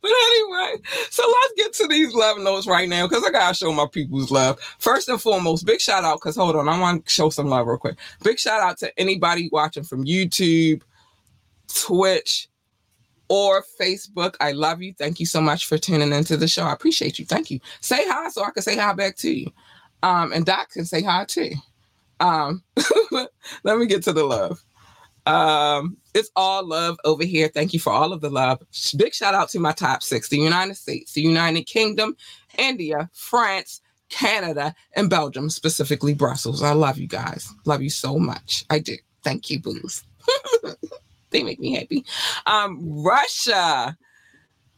But anyway, so let's get to these love notes right now because I gotta show my people's love. First and foremost, big shout out because hold on, I want to show some love real quick. Big shout out to anybody watching from YouTube, Twitch, or Facebook. I love you. Thank you so much for tuning into the show. I appreciate you. Thank you. Say hi so I can say hi back to you. Um, and Doc can say hi too. Um, let me get to the love. Um, it's all love over here. Thank you for all of the love. Big shout out to my top six the United States, the United Kingdom, India, France, Canada, and Belgium, specifically Brussels. I love you guys. Love you so much. I do. Thank you, boos. they make me happy. Um, Russia,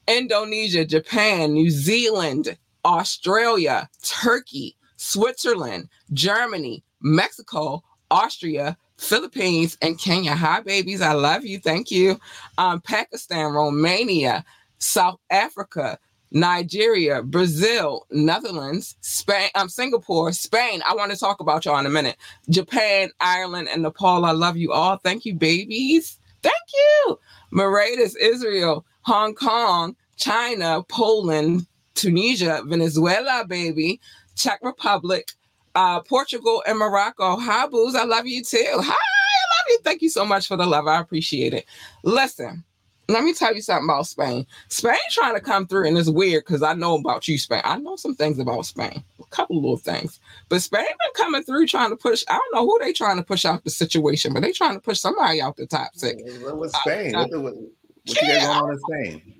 Indonesia, Japan, New Zealand, Australia, Turkey, Switzerland, Germany, Mexico, Austria, Philippines, and Kenya. Hi, babies. I love you. Thank you. Um, Pakistan, Romania, South Africa, Nigeria, Brazil, Netherlands, Spain, um, Singapore, Spain. I want to talk about y'all in a minute. Japan, Ireland, and Nepal. I love you all. Thank you, babies. Thank you. Mauritius, Israel, Hong Kong, China, Poland, Tunisia, Venezuela, baby, Czech Republic, uh, Portugal, and Morocco. Hi, Boos. I love you too. Hi, I love you. Thank you so much for the love. I appreciate it. Listen, let me tell you something about Spain. Spain trying to come through, and it's weird because I know about you, Spain. I know some things about Spain, a couple little things. But Spain been coming through trying to push. I don't know who they trying to push out the situation, but they trying to push somebody out the top six. What was Spain? what, what, what yeah, going on in Spain?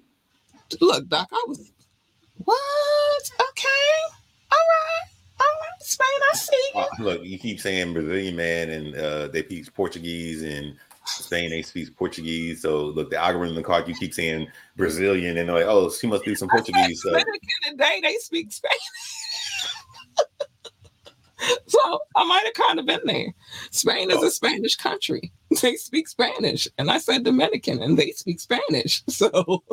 Look, Doc, I was what? Okay, all right. Spain, I see. Uh, look, you keep saying Brazilian man, and uh, they speak Portuguese, and Spain they speak Portuguese. So look, the algorithm in the card you keep saying Brazilian, and they're like, oh, she must do some Portuguese. So in the day they speak Spanish. so I might have kind of been there. Spain is oh. a Spanish country. They speak Spanish, and I said Dominican, and they speak Spanish. So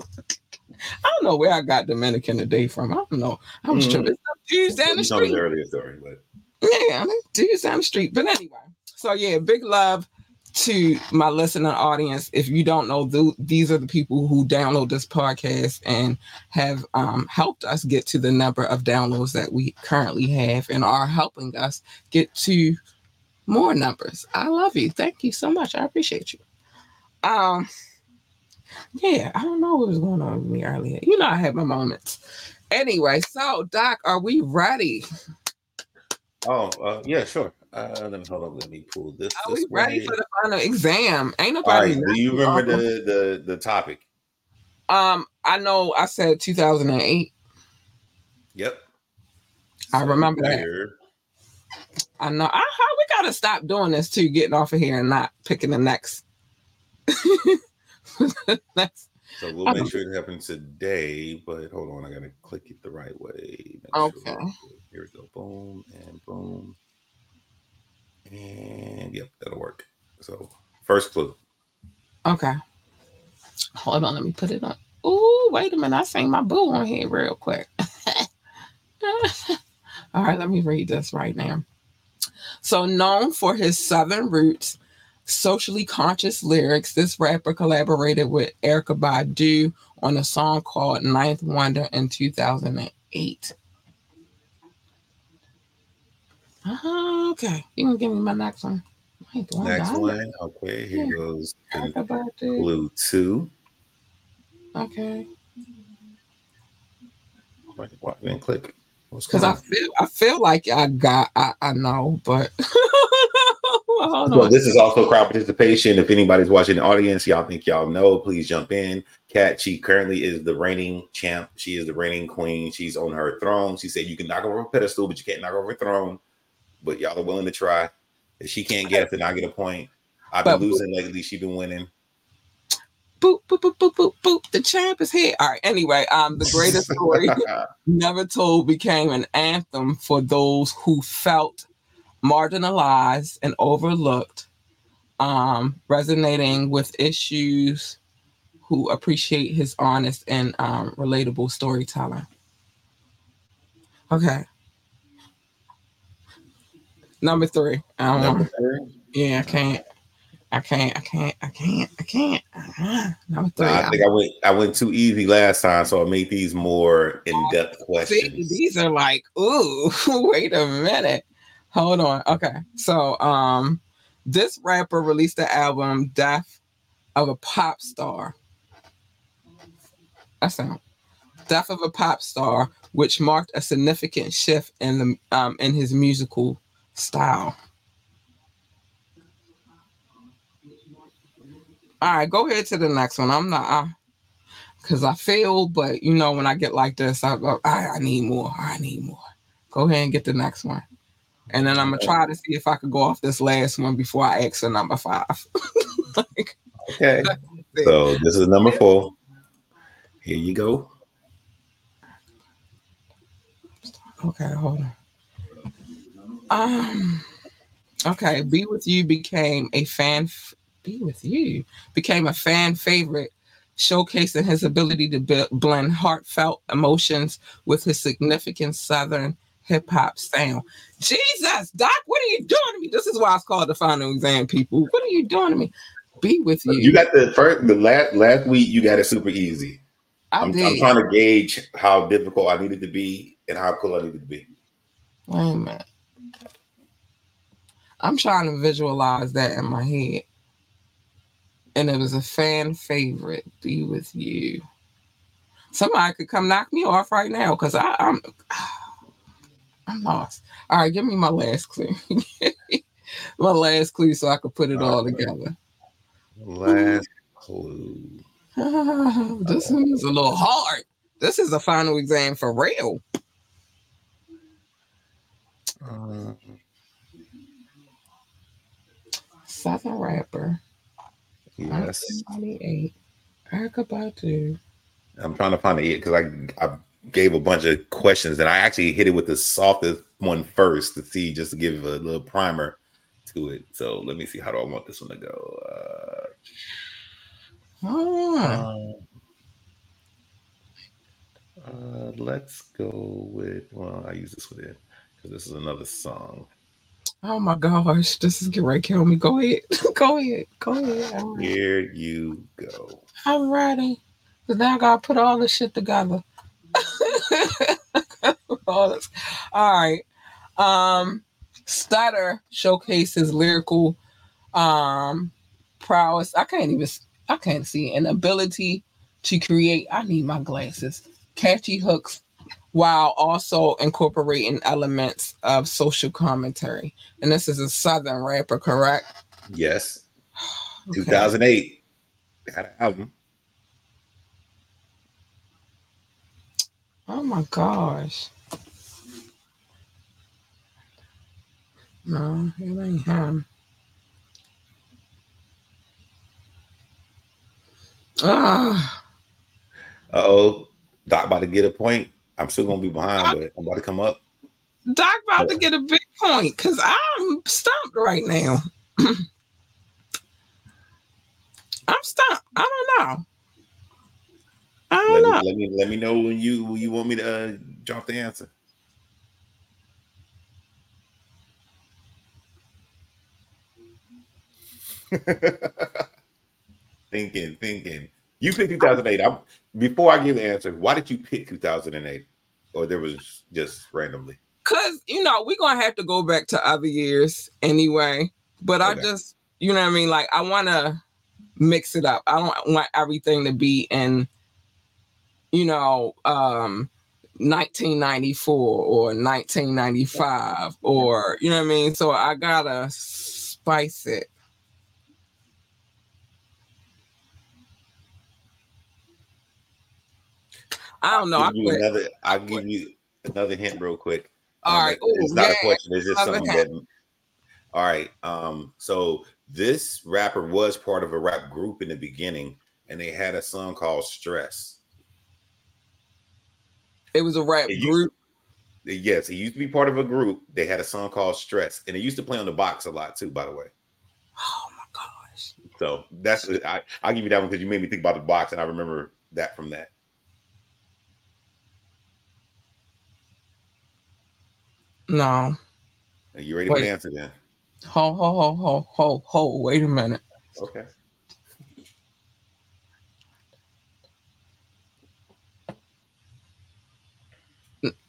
I don't know where I got Dominican today from. I don't know. I was mm-hmm. tripping. Dudes down the street. Earlier story, but yeah, dudes down the street. But anyway, so yeah, big love to my listening audience. If you don't know, th- these are the people who download this podcast and have um, helped us get to the number of downloads that we currently have and are helping us get to more numbers. I love you. Thank you so much. I appreciate you. Um, yeah, I don't know what was going on with me earlier. You know, I had my moments. Anyway, so Doc, are we ready? Oh, uh, yeah, sure. Uh, let me hold on. Let me pull this. Are this we way. ready for the final exam? Ain't nobody. Right, do you remember the, the the topic? Um, I know. I said 2008. Yep. I remember that. I know. I, we gotta stop doing this too. Getting off of here and not picking the next. That's so we'll make sure it happens today. But hold on, I gotta click it the right way. Make okay. Sure. Here we go. Boom and boom. And yep, that'll work. So first clue. Okay. Hold on, let me put it on. Oh, wait a minute. I sang my boo on here real quick. All right, let me read this right now. So, known for his Southern roots, socially conscious lyrics, this rapper collaborated with Erykah Badu on a song called Ninth Wonder in 2008. Uh, okay, you can give me my next one. Next one, okay, here yeah. goes clue two. Okay. Why didn't click? Because I feel I feel like I got I, I know, but well, this is also crowd participation. If anybody's watching the audience, y'all think y'all know, please jump in. Kat, she currently is the reigning champ. She is the reigning queen. She's on her throne. She said you can knock over a pedestal, but you can't knock over a throne. But y'all are willing to try. If she can't get it, then I get a point. I've been but, losing lately. She's been winning. Boop, boop, boop, boop, boop, boop. The champ is here. All right. Anyway, um, the greatest story never told became an anthem for those who felt marginalized and overlooked, um, resonating with issues who appreciate his honest and um, relatable storytelling. Okay. Number three. I Number three. Yeah, I can't. I can't. I can't. I can't. I can't. Uh-huh. Number three. I think I went. I went too easy last time, so I made these more in depth questions. See, these are like, ooh, wait a minute. Hold on. Okay. So um this rapper released the album Death of a Pop Star. That sound Death of a Pop Star, which marked a significant shift in the um in his musical style. All right, go ahead to the next one. I'm not because I, I feel, but you know, when I get like this, I go, I, I need more. I need more. Go ahead and get the next one. And then I'm gonna try to see if I could go off this last one before I ask for number five. like, okay. So this is number four. Here you go. Okay, hold on. Um. Okay, "Be with You" became a fan. F- "Be with You" became a fan favorite, showcasing his ability to blend heartfelt emotions with his significant Southern hip hop sound. Jesus, Doc, what are you doing to me? This is why it's called the final exam, people. What are you doing to me? Be with you. You got the first, the last last week. You got it super easy. I. I'm trying to gauge how difficult I needed to be and how cool I needed to be. Wait a minute. I'm trying to visualize that in my head. And it was a fan favorite. Be with you. Somebody could come knock me off right now because I'm I'm lost. All right, give me my last clue. my last clue so I could put it all together. Last clue. this one is a little hard. This is a final exam for real. Uh, Southern rapper. yes. 1998. Erykah Badu. I'm trying to find the it because I I gave a bunch of questions and I actually hit it with the softest one first to see just to give a little primer to it. So let me see how do I want this one to go. Oh, Uh, uh, let's go with well, I use this with it because this is another song. oh my gosh. This is getting ready to kill me. Go ahead. Go ahead. Go ahead. Here you go. I'm ready. Because now I got to put all this shit together. all, right. Um, Stutter showcases lyrical um prowess. I can't even I can't see an ability to create. I need my glasses. Catchy hooks while also incorporating elements of social commentary. And this is a southern rapper, correct? Yes, Okay. 2008. Got an album. Oh my gosh. No, it ain't him. Ah, Uh oh, Doc about to get a point. I'm still gonna be behind, but I'm about to come up. Doc about to get a big point because I'm stumped right now. I'm stumped. I don't know. I don't Let know. me, let me let me know when you when you want me to uh, drop the answer. thinking, thinking. You picked 2008. I'm before I give the answer. Why did you pick 2008? Or there was just randomly. Cause you know we're gonna have to go back to other years anyway. But I just, you know what I mean. Like I want to mix it up. I don't want everything to be in, you know, um, 1994 or 1995 or you know what I mean. So I gotta spice it. I don't know. I I'll give you another. I'll give you another hint real quick. All Um, right. It's not yeah. a question. It's just something that. All right. Um. So this rapper was part of a rap group in the beginning, and they had a song called "Stress." It was a rap It group. Yes, he used to be part of a group. They had a song called "Stress," and they used to play on the box a lot too. By the way, Oh my gosh. so that's I, I'll give you that one because you made me think about the box, and I remember that from that. No. Are you ready Wait. the answer then? Ho ho ho ho ho ho. Wait a minute. Okay.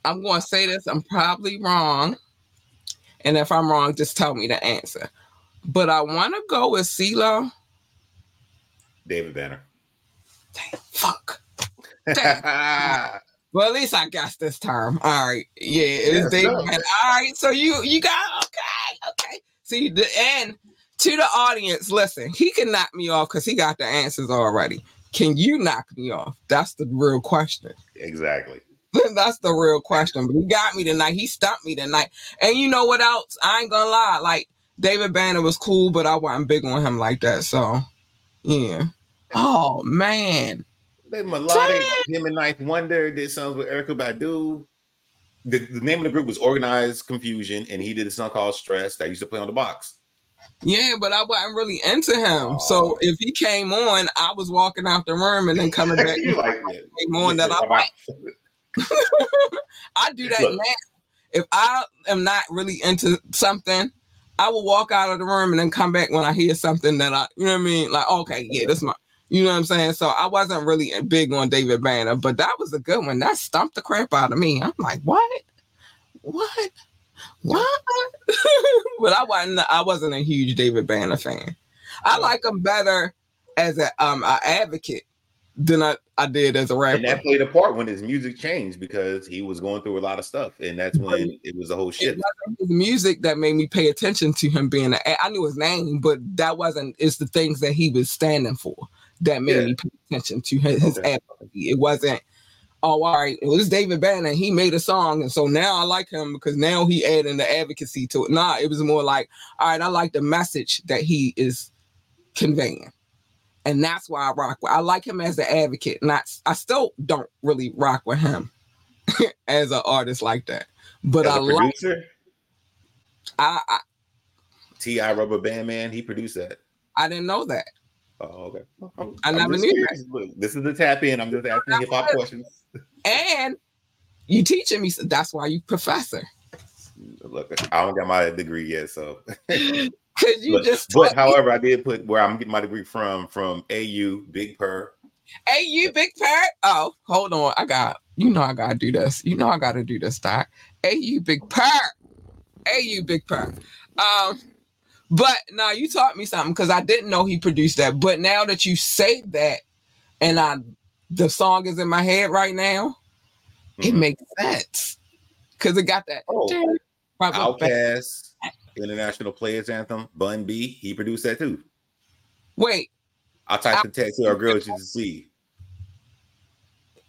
I'm going to say this. I'm probably wrong. And if I'm wrong, just tell me the answer. But I want to go with CeeLo. David Banner. Damn, fuck. Damn. Well, at least I got this term. All right. Yeah, it is Yes, David. Banner. All right. So you you got okay. Okay. See the and to the audience, listen, he can knock me off because he got the answers already. Can you knock me off? That's the real question. exactly. That's the real question. But he got me tonight. He stumped me tonight. And you know what else? I ain't gonna lie. Like David Banner was cool, but I wasn't big on him like that. So yeah. Oh man. They melodic. Him and Ninth Wonder did songs with Erykah Badu. The, the name of the group was Organized Confusion, and he did a song called Stress that used to play on the box. Yeah, but I wasn't really into him. So if he came on, I was walking out the room and then coming back. you like came on that I like. I do that now. If I am not really into something, I will walk out of the room and then come back when I hear something that I, you know what I mean? Like, okay, yeah, this my, You know what I'm saying? So I wasn't really big on David Banner, but that was a good one. That stumped the crap out of me. I'm like, what? What? What? but I wasn't I wasn't a huge David Banner fan. I like him better as a um an advocate than I, I did as a rapper. And that played a part when his music changed because he was going through a lot of stuff, and that's when it was a whole shit. It music that made me pay attention to him being. A, I knew his name, but that wasn't. It's the things that he was standing for that made Yeah. me pay attention to his, his Okay. advocacy. It wasn't. Oh, all right. It was David Banner. He made a song, and so now I like him because now he adding the advocacy to it. Nah, it was more like, all right, I like the message that he is conveying. And that's why I rock with. I like him as an advocate. Not I still don't really rock with him as an artist like that. But As I a like producer, I, I T.I. Rubber Band Man, he produced that. I didn't know that. Oh, okay. I'm, I never just knew curious. Look, this is the tap in. I'm just asking hip hop questions. And you teaching me so that's why you professor. Look, I don't got my degree yet, so. Cause you but, just but me- however, I did put where I'm getting my degree from from AU Big. Hey, you big parrot. Oh, hold on. I got you know I gotta do this. You know I gotta do this, Doc. You big. Hey, you big parrot. Um, but now you taught me something because I didn't know he produced that. But now that you say that, and I the song is in my head right now, it Mhm. makes sense. Cause it got that Oh, Right, Outkast, International Players Anthem, Bun B, he produced that too. Wait, I typed the text to our girls you can see.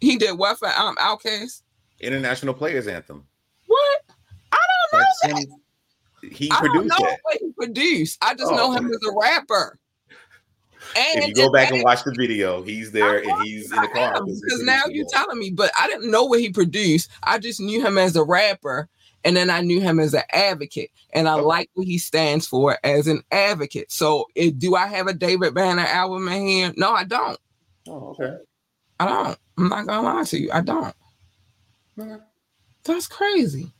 he did what for um Outkast? International Players Anthem. What? I don't know That's that. him. He I don't produced know that. what he produced. I just Oh, know him okay. as a rapper. And If you go back and watch the video, he's there I and he's in the car. because now you're telling me, but I didn't know what he produced. I just knew him as a rapper, and then I knew him as an advocate, and I Okay. like what he stands for as an advocate. So, it, do I have a David Banner album in here? No, I don't. Oh, okay. I don't. I'm not gonna lie to you. I don't. That's crazy.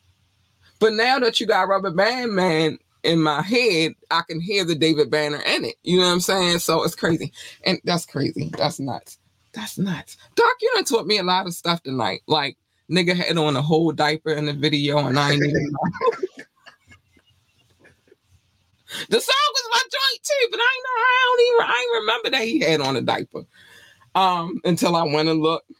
But now that you got Rubber Band Man in my head, I can hear the David Banner in it. You know what I'm saying? So it's crazy. And that's crazy. That's nuts. That's nuts. Doc, you done taught me a lot of stuff tonight. Like nigga had on a whole diaper in the video, and I ain't even know. The song was my joint too, but I ain't know I don't even I ain't remember that he had on a diaper. Um, until I went and looked.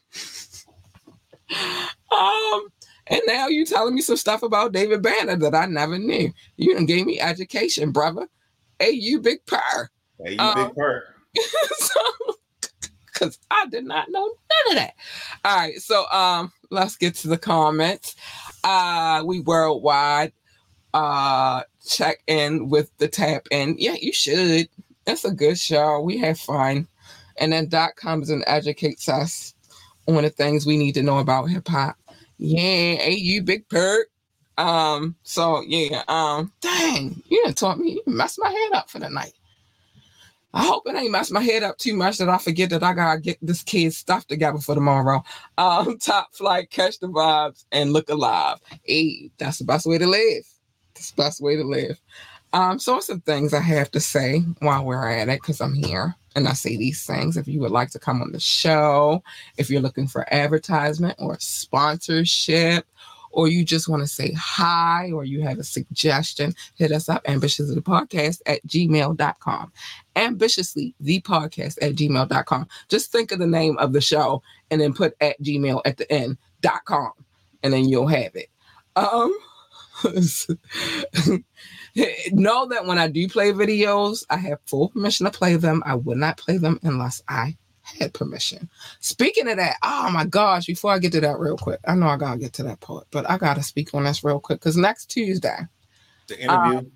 um, and now you telling me some stuff about David Banner that I never knew. You done gave me education, brother. Hey, you big purr. Hey, you Um, big purr. so, because I did not know none of that. All right, so um, let's get to the comments. Uh, we worldwide uh check in with the tap in. Yeah, you should. It's a good show. We have fun, and then Doc comes and educates us on the things we need to know about hip hop. Yeah, hey, you big perk. Um, so yeah, um, dang, you done taught me, you messed my head up for the night. I hope it ain't mess my head up too much that I forget that I gotta get this kid's stuff together for tomorrow. Um, top flight, catch the vibes, and look alive. Hey, that's the best way to live. That's the best way to live. Um, so some things I have to say while we're at it, because I'm here and I say these things. If you would like to come on the show, if you're looking for advertisement or sponsorship, or you just want to say hi, or you have a suggestion, hit us up ambitiously the podcast at gmail.com. Ambitiously the podcast at gmail.com. Just think of the name of the show and then put at gmail at the end dot com, and then you'll have it. Um, know that when I do play videos, I have full permission to play them. I would not play them unless I had permission. Speaking of that, oh my gosh, before I get to that real quick, I know I gotta get to that part, but I gotta speak on this real quick because next Tuesday, The interview.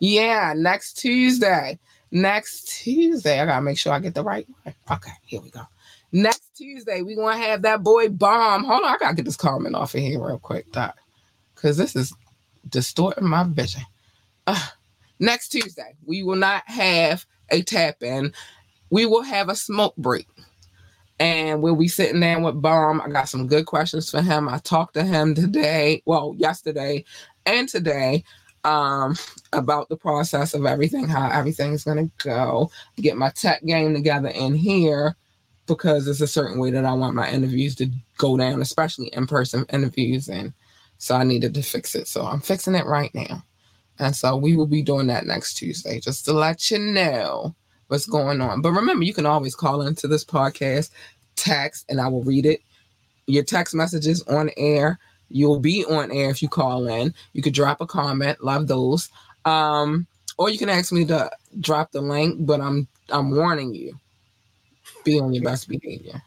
yeah, next Tuesday, next Tuesday, I gotta make sure I get the right one. Okay, here we go. Next Tuesday, we gonna have that boy bomb. Hold on, I gotta get this comment off of here real quick, Doc, because this is distorting my vision. Uh, next Tuesday, we will not have a tap in. We will have a smoke break. And we'll be sitting down with Bomb. I got some good questions for him. I talked to him today, well, yesterday and today. um, about the process of everything, how everything's gonna go. Get my tech game together in here because it's a certain way that I want my interviews to go down, especially in-person interviews, and so I needed to fix it. So I'm fixing it right now. And so we will be doing that next Tuesday, just to let you know what's going on. But remember, you can always call into this podcast, text, and I will read it. Your text messages on air. You'll be on air if you call in. You could drop a comment. Love those. Um, or you can ask me to drop the link, but I'm I'm warning you. Be on your best behavior.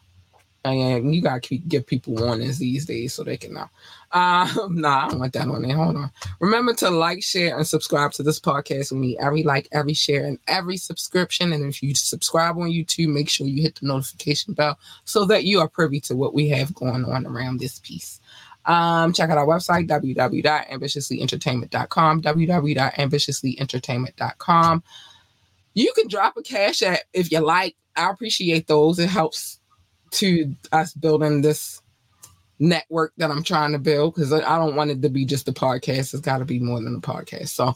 And you gotta keep give people warnings these days so they can know. Um, nah, I don't want that on there. Hold on. Remember to like, share, and subscribe to this podcast. We need every like, every share, and every subscription. And if you subscribe on YouTube, make sure you hit the notification bell so that you are privy to what we have going on around this piece. Um, check out our website, www.ambitiouslyentertainment.com, www.ambitiouslyentertainment.com. You can drop a cash app if you like. I appreciate those. It helps to us building this network that I'm trying to build because I don't want it to be just a podcast. It's got to be more than a podcast. So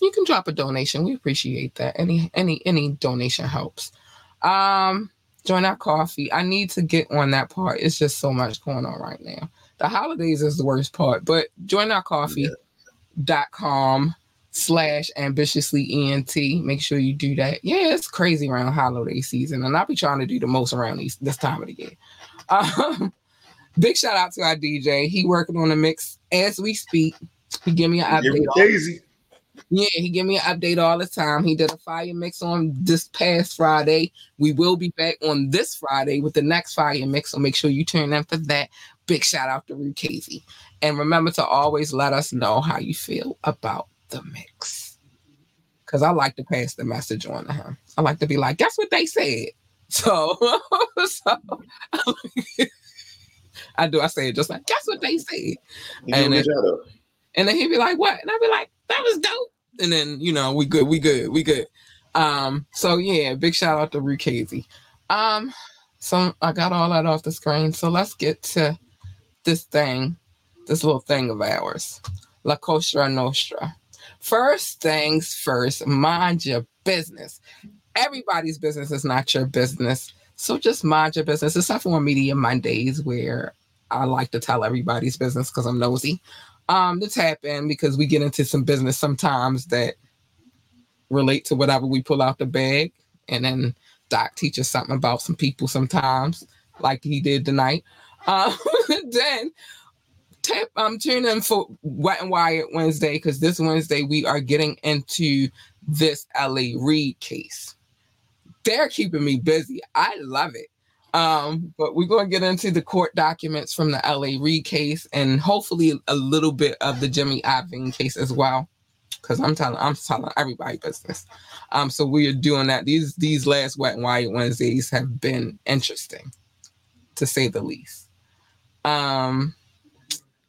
you can drop a donation. We appreciate that. Any any any donation helps. Um, join our coffee. I need to get on that part. It's just so much going on right now. The holidays is the worst part, but join our coffee.com slash ambitiously ent. Make sure you do that. Yeah, it's crazy around holiday season, and I'll be trying to do the most around these this time of the year. Um, big shout out to our DJ. He working on the mix as we speak. He give me an update. Daisy. Yeah, he give me an update all the time. He did a fire mix on this past Friday. We will be back on this Friday with the next fire mix, so make sure you tune in for that. Big shout out to Casey. And remember to always let us know how you feel about the mix. Cause I like to pass the message on to him. I like to be like, guess what they said. So, so I do. I say it just like, guess what they said. You And it- And then he'd be like, what? And I'd be like, that was dope. And then, you know, we good, we good, we good. Um, so yeah, big shout out to Rukazi. Um, so I got all that off the screen. So let's get to this thing, this little thing of ours. La Cosa Nostra. First things first, mind your business. Everybody's business is not your business. So just mind your business, except for Media Mondays, where I like to tell everybody's business because I'm nosy um to tap in because we get into some business sometimes that relate to whatever we pull out the bag. And then doc teaches something about some people sometimes like he did tonight. Um then tap um tune in for wet and wired wednesday because this wednesday we are getting into this LA Reid case. They're keeping me busy. I love it um, but we're going to get into the court documents from the LA Reid case and hopefully a little bit of the Jimmy Iovine case as well. Because I'm telling I'm telling everybody business. Um, so we are doing that. These these last Wet and Wired Wednesdays have been interesting, to say the least. Um,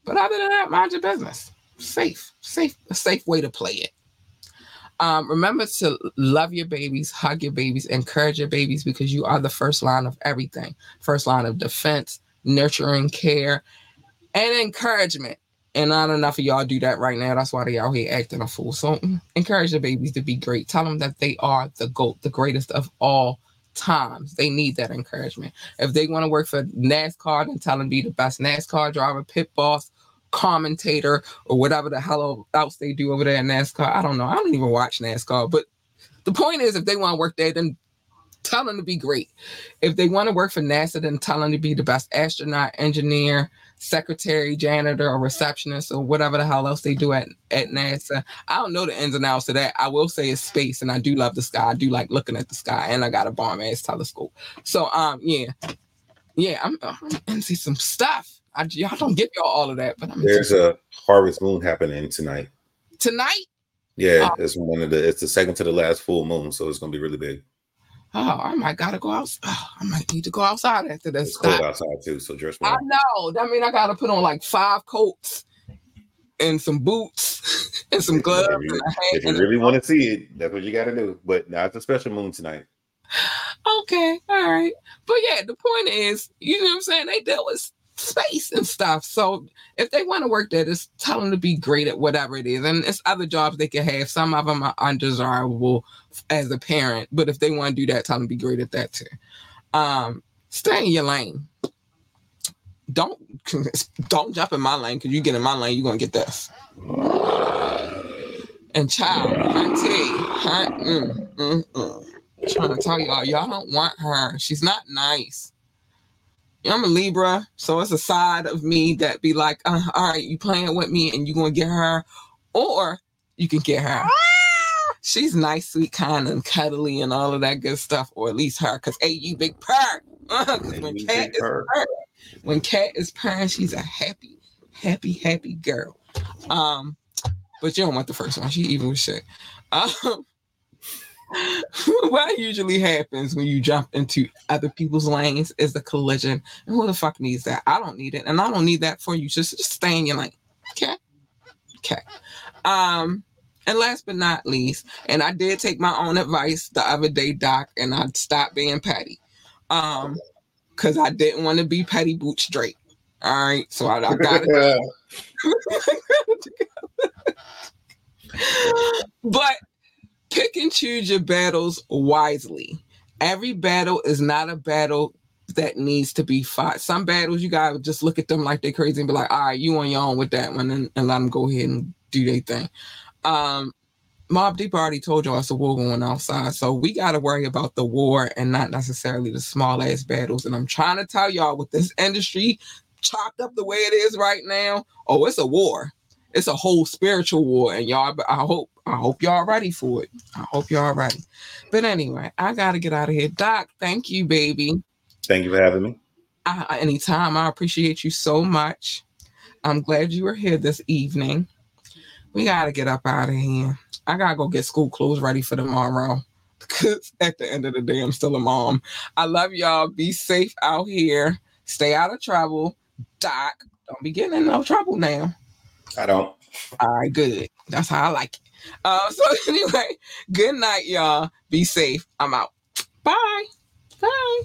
but other than that, mind your business. Safe, safe, a safe way to play it. Um, remember to love your babies, hug your babies, encourage your babies because you are the first line of everything. First line of defense, nurturing, care, and encouragement. And not enough of y'all do that right now. That's why they out here acting a fool. So mm, encourage the babies to be great. Tell them that they are the GOAT, the greatest of all times. They need that encouragement. If they want to work for NASCAR, then tell them be the best NASCAR driver, pit boss, commentator or whatever the hell else they do over there in NASCAR. I don't know. I don't even watch NASCAR. But the point is, if they want to work there, then tell them to be great. If they want to work for NASA, then tell them to be the best astronaut, engineer, secretary, janitor, or receptionist, or whatever the hell else they do at, at NASA. I don't know the ins and outs of that. I will say it's space, and I do love the sky. I do like looking at the sky, and I got a bomb ass telescope. So, um, yeah, yeah, I'm, I'm into some stuff. I, y'all don't give y'all all of that, but I'm There's a harvest moon happening tonight. tonight. Yeah, Oh. it's one of the. It's the second to the last full moon, so it's gonna be really big. Oh, I might gotta go out. Oh, I might need to go outside after this. It's cold outside too, so dress I know. That mean I gotta put on like five coats and some boots and some gloves If you, if you really want to see it, that's what you got to do. But now it's a special moon tonight. Okay, all right. But yeah, the point is, you know what I'm saying? They deal with space and stuff. So if they want to work there, just tell them to be great at whatever it is. And it's other jobs they can have. Some of them are undesirable as a parent, but if they want to do that, tell them to be great at that too. Um, stay in your lane. Don't don't jump in my lane because you get in my lane, you're gonna get this. And child, auntie, her, mm, mm, mm. trying to tell y'all, y'all don't want her. She's not nice. I'm a Libra, so it's a side of me that be like, uh, all right, you playing with me and you gonna get her, or you can get her. She's nice, sweet, kind, and cuddly, and all of that good stuff, or at least her, because hey, you big purr. when cat is purr, when cat is purring, she's a happy, happy, happy girl. Um, but you don't want the first one. She even with shit. Um, what usually happens when you jump into other people's lanes is the collision. And who the fuck needs that? I don't need it. And I don't need that for you. Just, just stay in your lane. Okay. Okay. Um, and last but not least, and I did take my own advice the other day, Doc, and I stopped being petty. Um, because I didn't want to be petty boot straight. All right. So I, I got it. but pick and choose your battles wisely. Every battle is not a battle that needs to be fought. Some battles you gotta just look at them like they're crazy and be like, all right, you on your own with that one and, and let them go ahead and do their thing. Um Mobb Deep already told y'all it's a war going outside. So we gotta worry about the war and not necessarily the small ass battles. And I'm trying to tell y'all with this industry chopped up the way it is right now, oh, it's a war it's a whole spiritual war, and y'all. I hope I hope y'all ready for it. I hope y'all ready. But anyway, I gotta get out of here. Doc, thank you, baby. Thank you for having me. I, anytime. I appreciate you so much. I'm glad you were here this evening. We gotta get up out of here. I gotta go get school clothes ready for tomorrow. Because at the end of the day, I'm still a mom. I love y'all. Be safe out here. Stay out of trouble. Doc, don't be getting in no trouble now. I don't. All right, good. That's how I like it. Uh, so anyway, good night, y'all. Be safe. I'm out. Bye. Bye.